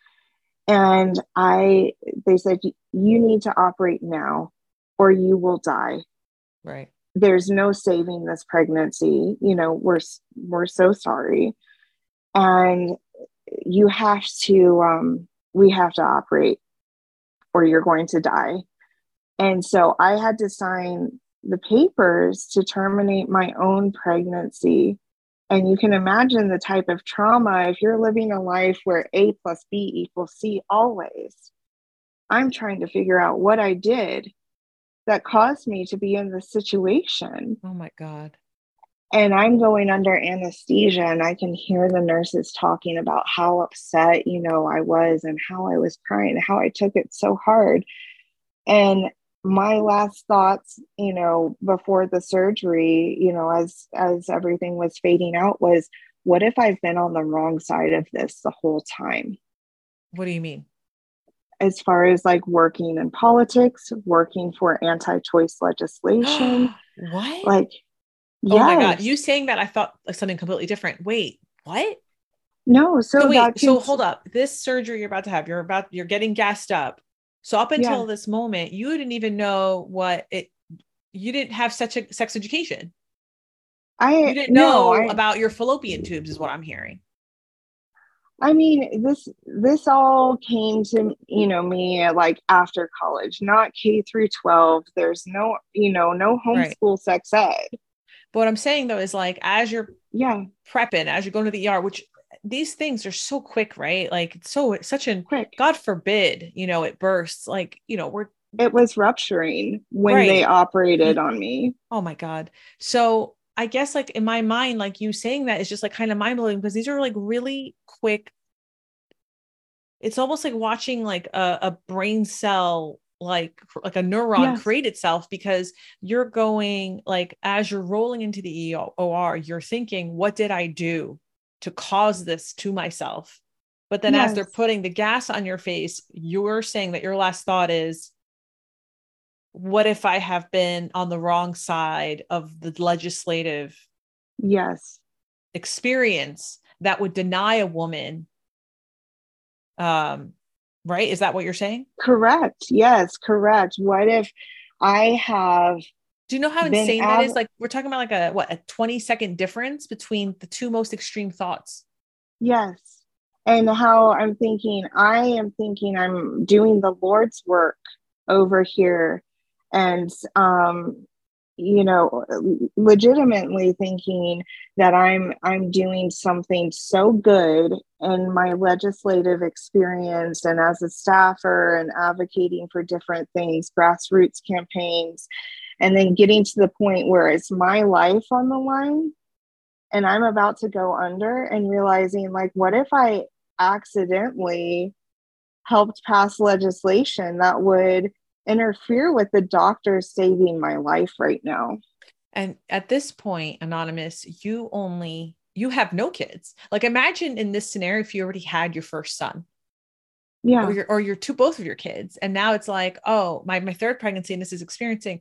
and I, they said, you need to operate now or you will die. Right. There's no saving this pregnancy. You know, we're, we're so sorry. And you have to, um, we have to operate or you're going to die. And so I had to sign the papers to terminate my own pregnancy and you can imagine the type of trauma if you're living a life where A plus B equals C always. I'm trying to figure out what I did that caused me to be in this situation. Oh my God. And I'm going under anesthesia, and I can hear the nurses talking about how upset, you know, I was and how I was crying, how I took it so hard. And my last thoughts you know before the surgery you know as as everything was fading out was what if i've been on the wrong side of this the whole time? What do you mean? As far as like working in politics working for anti-choice legislation. What? Like yes. oh my god you saying that i thought like something completely different. Wait what? No so, so wait so hold up. This surgery you're about to have you're about you're getting gassed up so up until yeah. this moment, you didn't even know what it. You didn't have such a sex education. I you didn't know no, I, about your fallopian tubes, is what I'm hearing. I mean, this this all came to you know me like after college, not K through twelve. There's no you know no homeschool right. sex ed. But what I'm saying though is like as you're yeah prepping, as you're going to the ER, which these things are so quick, right? Like so such an quick. God forbid, you know, it bursts. Like, you know, we're it was rupturing when right. they operated mm-hmm. on me. Oh my God. So I guess like in my mind, like you saying that is just like kind of mind blowing because these are like really quick. It's almost like watching like a, a brain cell like like a neuron yes. create itself because you're going like as you're rolling into the OR, you're thinking, what did I do? To cause this to myself. But then yes. as they're putting the gas on your face, you're saying that your last thought is, what if I have been on the wrong side of the legislative yes. experience that would deny a woman um right? Is that what you're saying? Correct. Yes correct. What if i have do you know how insane that is? Like we're talking about like a what a 20 second difference between the two most extreme thoughts. Yes. And how I'm thinking, I am thinking I'm doing the Lord's work over here. And um, you know, legitimately thinking that I'm I'm doing something so good in my legislative experience and as a staffer and advocating for different things, grassroots campaigns and then getting to the point where it's my life on the line and I'm about to go under and realizing like what if I accidentally helped pass legislation that would interfere with the doctor saving my life right now. And at this point, Anonymous, you only you have no kids. Like imagine in this scenario if you already had your first son. Yeah. Or your or your two both of your kids. And now it's like, oh, my my third pregnancy and this is experiencing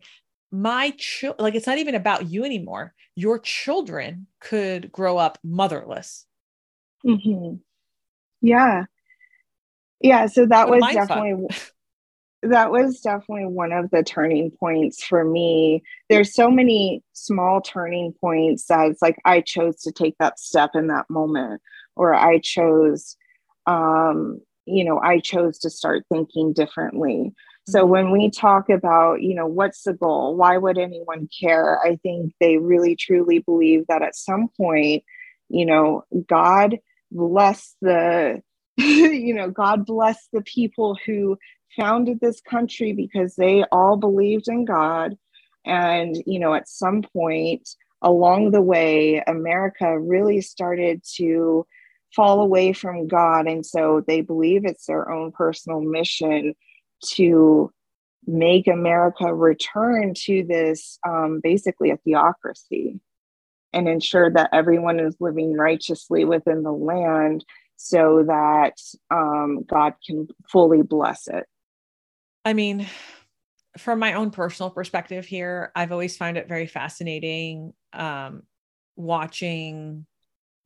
my child like it's not even about you anymore. Your children could grow up motherless. Mm-hmm. yeah. Yeah so that was definitely that was definitely one of the turning points for me. There's so many small turning points that it's like i chose to take that step in that moment or i chose um you know i chose to start thinking differently So Mm-hmm. when we talk about, you know, what's the goal? Why would anyone care? I think they really truly believe that at some point, you know, God bless the, you know, God bless the people who founded this country because they all believed in God. And, you know, at some point along the way, America really started to fall away from God. And so they believe it's their own personal mission to make America return to this um, basically a theocracy and ensure that everyone is living righteously within the land so that um, God can fully bless it. I mean, from my own personal perspective here, I've always found it very fascinating um, watching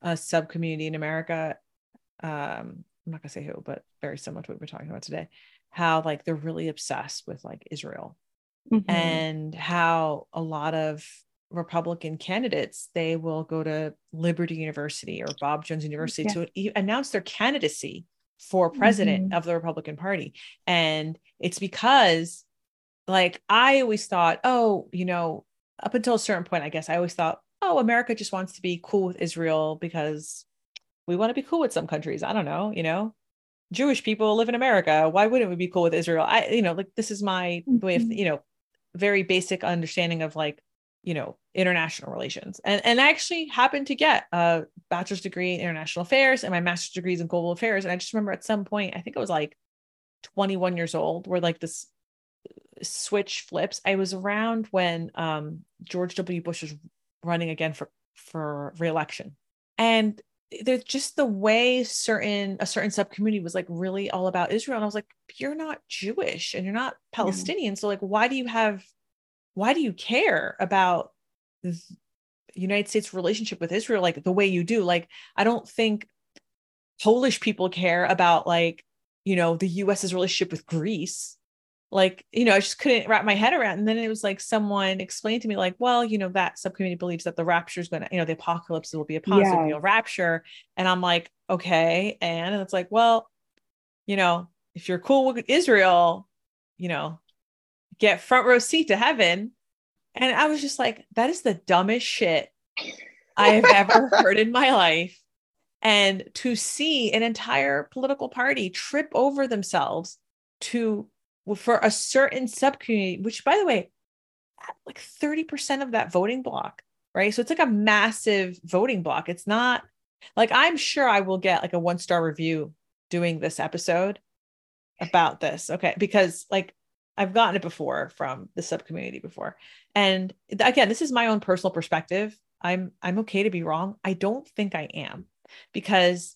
a sub community in America. Um, I'm not gonna say who, but very similar to what we're talking about today. How like they're really obsessed with like Israel Mm-hmm. and how a lot of Republican candidates they will go to Liberty University or Bob Jones University Yeah. to announce their candidacy for president Mhm. of the Republican Party, and it's because like I always thought, oh, you know, up until a certain point, I guess I always thought, oh, America just wants to be cool with Israel because we want to be cool with some countries. I don't know, you know. Jewish people live in America. Why wouldn't we be cool with Israel? I, you know, like this is my way of, Mhm. you know, very basic understanding of like, you know, international relations. And and I actually happened to get a bachelor's degree in international affairs and my master's degrees in global affairs. And I just remember at some point, I think I was like 21 years old, where like this switch flips. I was around when um, George W. Bush was running again for for reelection, and there's just the way certain a certain subcommunity was like really all about Israel, and I was like, you're not Jewish and you're not Palestinian, so like, why do you have, why do you care about the United States relationship with Israel like the way you do? Like, I don't think Polish people care about like you know the US's relationship with Greece like you know i just couldn't wrap my head around. And then it was like someone explained to me like well you know that subcommittee believes that the rapture is going to you know the apocalypse will be a positive Yeah. rapture. And i'm like okay. And, and it's like well you know if you're cool with israel you know get front row seat to heaven. And i was just like that is the dumbest shit i have ever heard in my life. And to see an entire political party trip over themselves to for a certain subcommunity, which by the way, like 30% of that voting block, right? So it's like a massive voting block. It's not like I'm sure I will get like a one star review doing this episode about this. Okay. Because like I've gotten it before from the subcommunity before. And again, this is my own personal perspective. I'm I'm okay to be wrong. I don't think I am because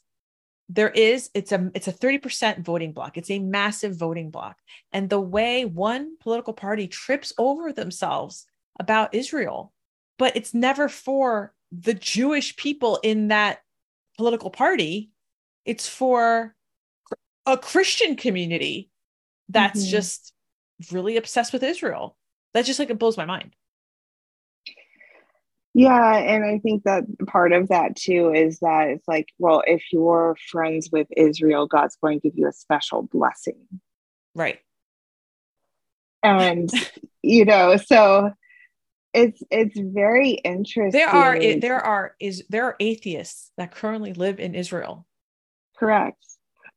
there is it's a it's a 30% voting block. It's a massive voting block. And the way one political party trips over themselves about israel but it's never for the jewish people in that political party. It's for a christian community that's Mhm. just really obsessed with israel. That just like it blows my mind Yeah, and I think that part of that too is that it's like, well, if you're friends with Israel, God's going to give you a special blessing. right And you know, so it's it's very interesting. there are there are is there are atheists that currently live in israel correct.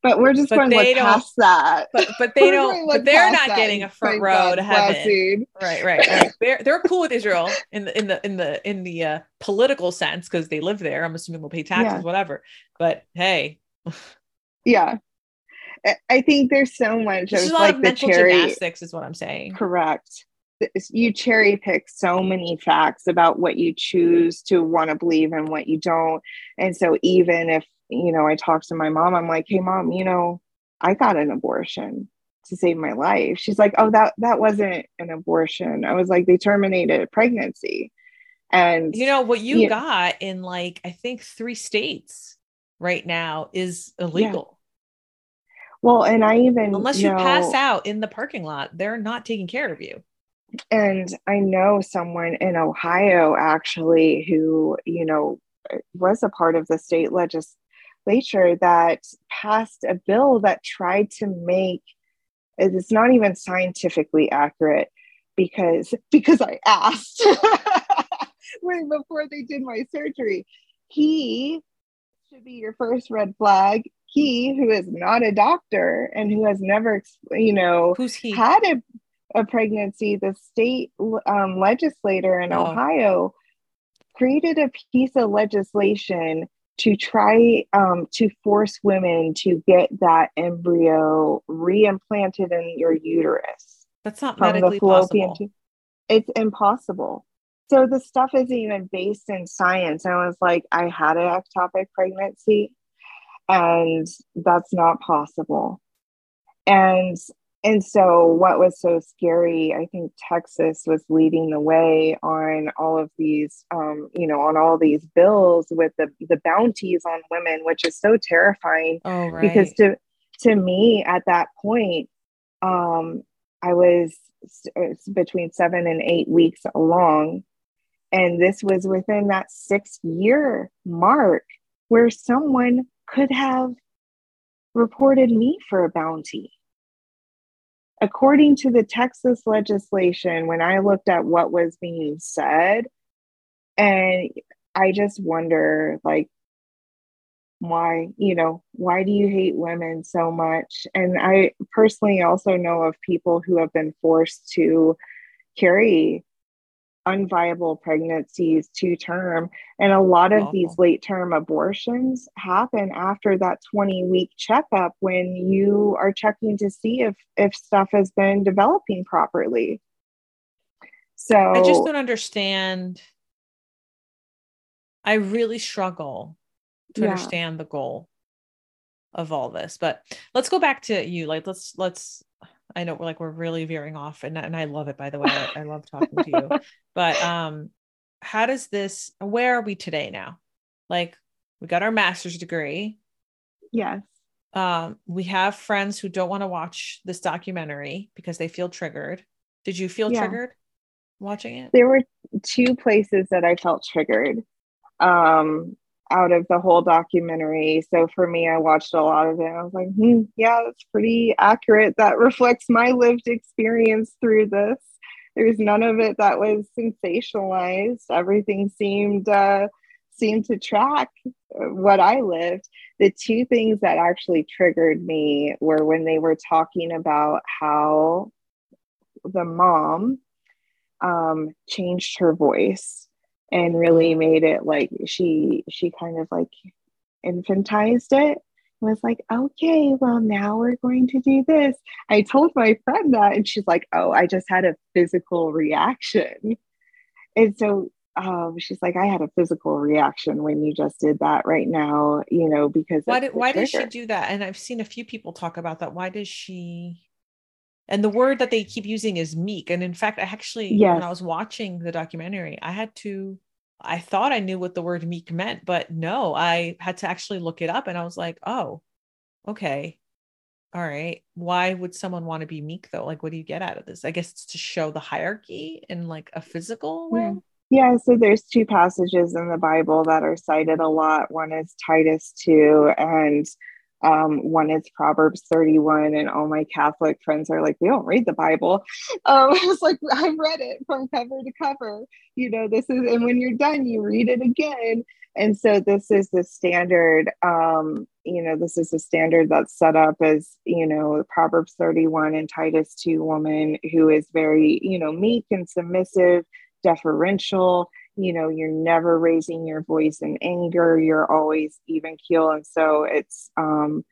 But we're just But going to they past that. but but they don't but they're not getting a front row God's to heaven right right right they're they're cool with israel in the in the in the in the uh, political sense because they live there i'm assuming they'll pay taxes Yeah. whatever but hey Yeah. I- think there's so much this of is a lot like of the cherry. gymnastics is what i'm saying Correct. You cherry pick so many facts about what you choose to want to believe and what you don't. And so, even if, you know, I talk to my mom, I'm like, hey, mom, you know, I got an abortion to save my life. She's like, oh, that, that wasn't an abortion. I was like, they terminated pregnancy. And, you know what you Yeah. got in like i think three states right now is illegal well, and I even unless you know, pass out in the parking lot they're not taking care of you And I know someone in Ohio actually who, you know, was a part of the state legislature that passed a bill that tried to make it's not even scientifically accurate because because I asked right before they did my surgery. He should be your first red flag. He, who is not a doctor and who has never, you know, Who's he? had a, a pregnancy, the state um, legislator in Oh. Ohio created a piece of legislation to try um, to force women to get that embryo reimplanted in your uterus That's not medically possible. It's impossible. So the stuff isn't even based in science. I was like, I had an ectopic pregnancy, and that's not possible. And and so what was so scary, I think Texas was leading the way on all of these, um, you know, on all these bills with the the bounties on women, which is so terrifying. Oh, right. because to to me at that point um i was uh, between seven and eight weeks along. And this was within that six year mark where someone could have reported me for a bounty according to the texas legislation when i looked at what was being said and i just wonder like why you know why do you hate women so much? And i personally also know of people who have been forced to carry unviable pregnancies to term and a lot of these late term abortions happen after that 20 week checkup when you are checking to see if if stuff has been developing properly so I just don't understand. I really struggle to Yeah. understand the goal of all this. But let's go back to you. Like let's let's I know we're like we're really veering off and and I love it by the way. I, I love talking to you. But um how does this where are we today now? Like we got our master's degree. yes Um we have friends who don't want to watch this documentary because they feel triggered. Did you feel Yeah. triggered watching it? there were two places that I felt triggered um, out of the whole documentary. So for me, I watched a lot of it. I was like, hmm, yeah, that's pretty accurate. That reflects my lived experience through this. There's none of it that was sensationalized. Everything seemed uh, seemed to track what I lived. The two things that actually triggered me were when they were talking about how the mom um, changed her voice and really made it like she she kind of like infantized it. Was like okay well now we're going to do this. I told my friend that and she's like oh i just had a physical reaction. And so um, she's like i had a physical reaction when you just did that right now you know because why did why does she do that? And i've seen a few people talk about that. Why does she and the word that they keep using is meek. And in fact i actually when i was watching the documentary i had to i thought i knew what the word meek meant but no i had to actually look it up and i was like oh okay. All right. Why would someone want to be meek though? Like what do you get out of this? I guess it's to show the hierarchy in like a physical way. Yeah. Yeah, so there's two passages in the Bible that are cited a lot. One is Titus 2, and um, one is Proverbs 31. And all my Catholic friends are like, we don't read the Bible. Um, it's like, I've read it from cover to cover. You know, this is, and when you're done, you read it again. And so this is the standard, um, you know, this is the standard that's set up as, you know, Proverbs 31 and Titus 2 woman who is very, you know, meek and submissive deferential you know you're never raising your voice in anger you're always even keel and so it's um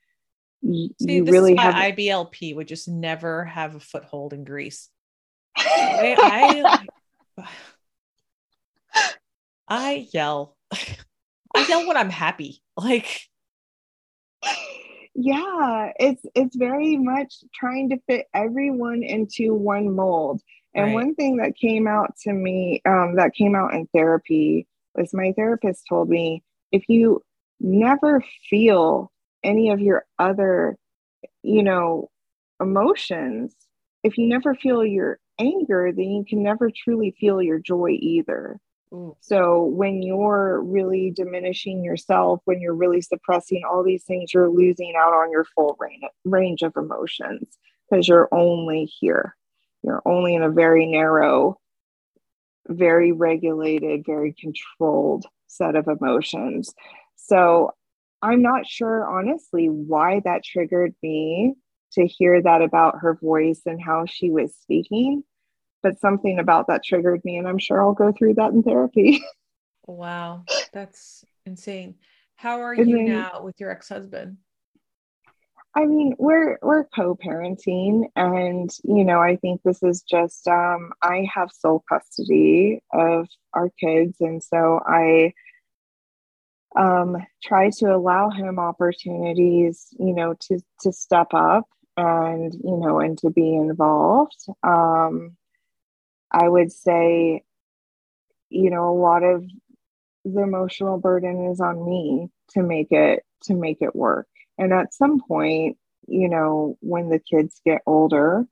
y- See, you this really have iblp would just never have a foothold in greece I, I I yell. I yell when I'm happy. Like yeah it's it's very much trying to fit everyone into one mold and Right. one thing that came out to me um, that came out in therapy was my therapist told me if you never feel any of your other you know emotions if you never feel your anger then you can never truly feel your joy either ooh, so when you're really diminishing yourself, when you're really suppressing all these things, you're losing out on your full range, range of emotions. because you're only here. You're only in a very narrow, very regulated, very controlled set of emotions. So I'm not sure, honestly, why that triggered me to hear that about her voice and how she was speaking. But something about that triggered me, and I'm sure I'll go through that in therapy. wow, that's insane. How are and you then, now with your ex husband? I mean, we're we're co-parenting, and you know, I think this is just um, I have sole custody of our kids, and so I um, try to allow him opportunities, you know, to to step up and you know and to be involved. Um, I would say, you know, a lot of the emotional burden is on me to make it to make it work and at some point you know when the kids get older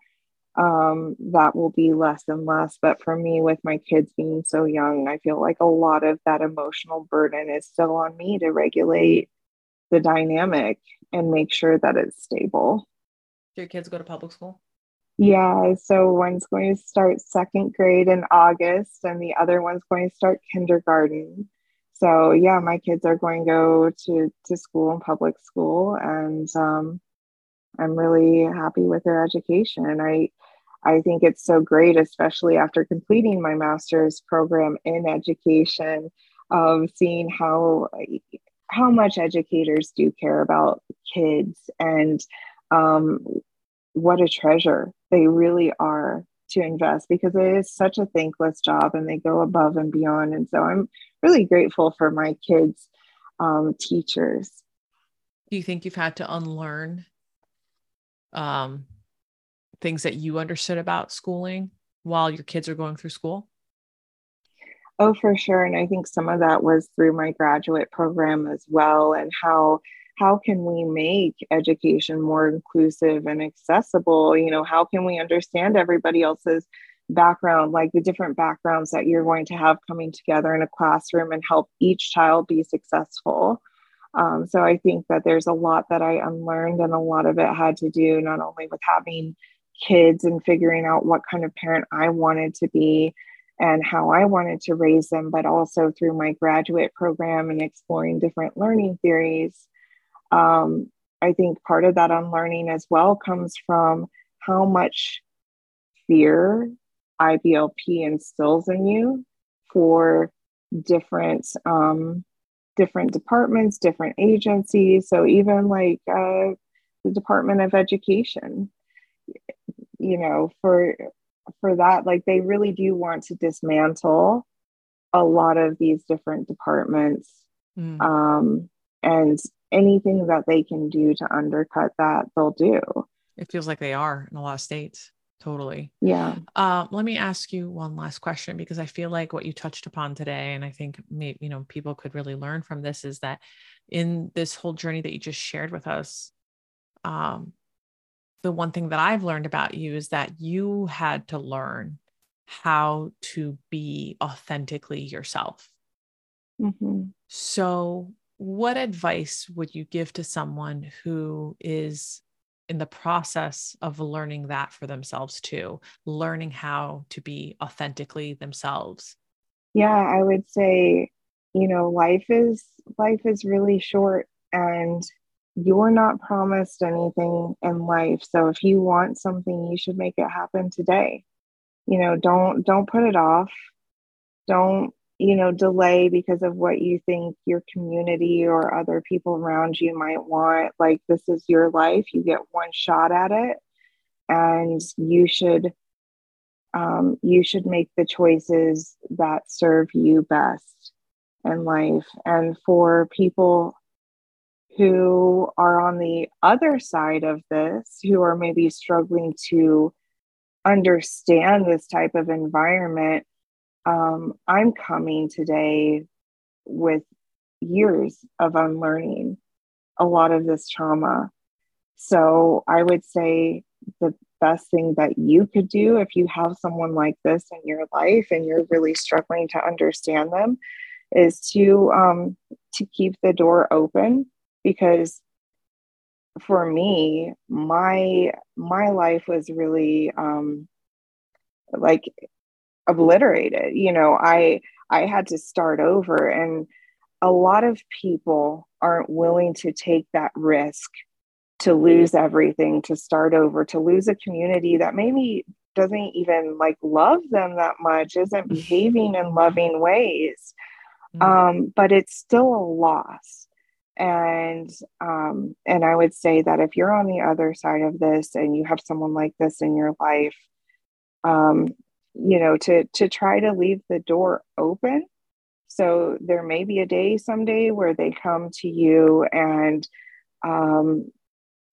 um, that will be less and less. But for me with my kids being so young i feel like a lot of that emotional burden is still on me to regulate the dynamic and make sure that it's stable. Do your kids go to public school? Yeah so one's going to start second grade in august and the other one's going to start kindergarten so yeah, my kids are going to go to to school in public school, and um, I'm really happy with their education. I I think it's so great, especially after completing my master's program in education, of seeing how how much educators do care about kids and um, what a treasure they really are to invest because it is such a thankless job and they go above and beyond. And so I'm really grateful for my kids' um, teachers. Do you think you've had to unlearn um, things that you understood about schooling while your kids are going through school? Oh, for sure. And I think some of that was through my graduate program as well, and how how can we make education more inclusive and accessible? You know how can we understand everybody else's background like the different backgrounds that you're going to have coming together in a classroom and help each child be successful? Um, so i think that there's a lot that i unlearned and a lot of it had to do not only with having kids and figuring out what kind of parent i wanted to be and how I wanted to raise them, but also through my graduate program and exploring different learning theories um, I think part of that unlearning as well comes from how much fear IBLP instills in you for different um, different departments, different agencies. So even like uh, the Department of Education, you know, for for that, like they really do want to dismantle a lot of these different departments. Mm. Um, and anything that they can do to undercut that, they'll do. It feels like they are in a lot of states. Totally. Yeah. Uh, let me ask you one last question because I feel like what you touched upon today, and I think maybe, you know people could really learn from this, is that in this whole journey that you just shared with us, um, the one thing that I've learned about you is that you had to learn how to be authentically yourself. Mm-hmm. So, what advice would you give to someone who is in the process of learning that for themselves too, learning how to be authentically themselves? Yeah, I would say, you know, life is life is really short and you're not promised anything in life. So if you want something, you should make it happen today. You know, don't don't put it off. Don't you know, delay because of what you think your community or other people around you might want. Like, this is your life, you get one shot at it, and you should. Um, you should make the choices that serve you best in life. And for people who are on the other side of this, who are maybe struggling to understand this type of environment, um, I'm coming today with years of unlearning a lot of this trauma. So I would say the best thing that you could do if you have someone like this in your life and you're really struggling to understand them is to um, to keep the door open because for me, my my life was really um, like obliterated. You know, I I had to start over, and a lot of people aren't willing to take that risk to lose everything, to start over, to lose a community that maybe doesn't even like love them that much, isn't behaving in loving ways. Mm-hmm. Um, but it's still a loss. And um, and I would say that if you're on the other side of this and you have someone like this in your life, um, you know, to to try to leave the door open. So there may be a day someday where they come to you and um,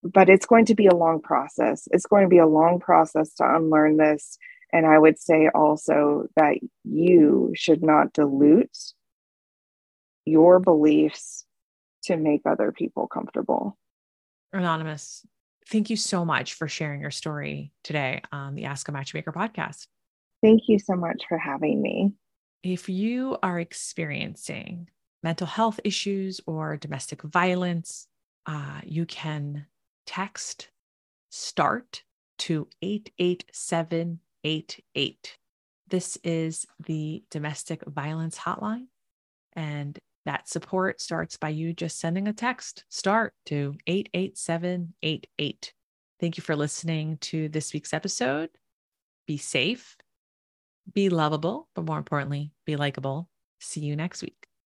but it's going to be a long process. It's going to be a long process to unlearn this. And I would say also that you should not dilute your beliefs to make other people comfortable. Anonymous, thank you so much for sharing your story today on the Ask a Matchmaker podcast. Thank you so much for having me. If you are experiencing mental health issues or domestic violence, uh, you can text START to 88788. This is the domestic violence hotline. And that support starts by you just sending a text START to 88788. Thank you for listening to this week's episode. Be safe, be lovable, but more importantly, be likable. See you next week.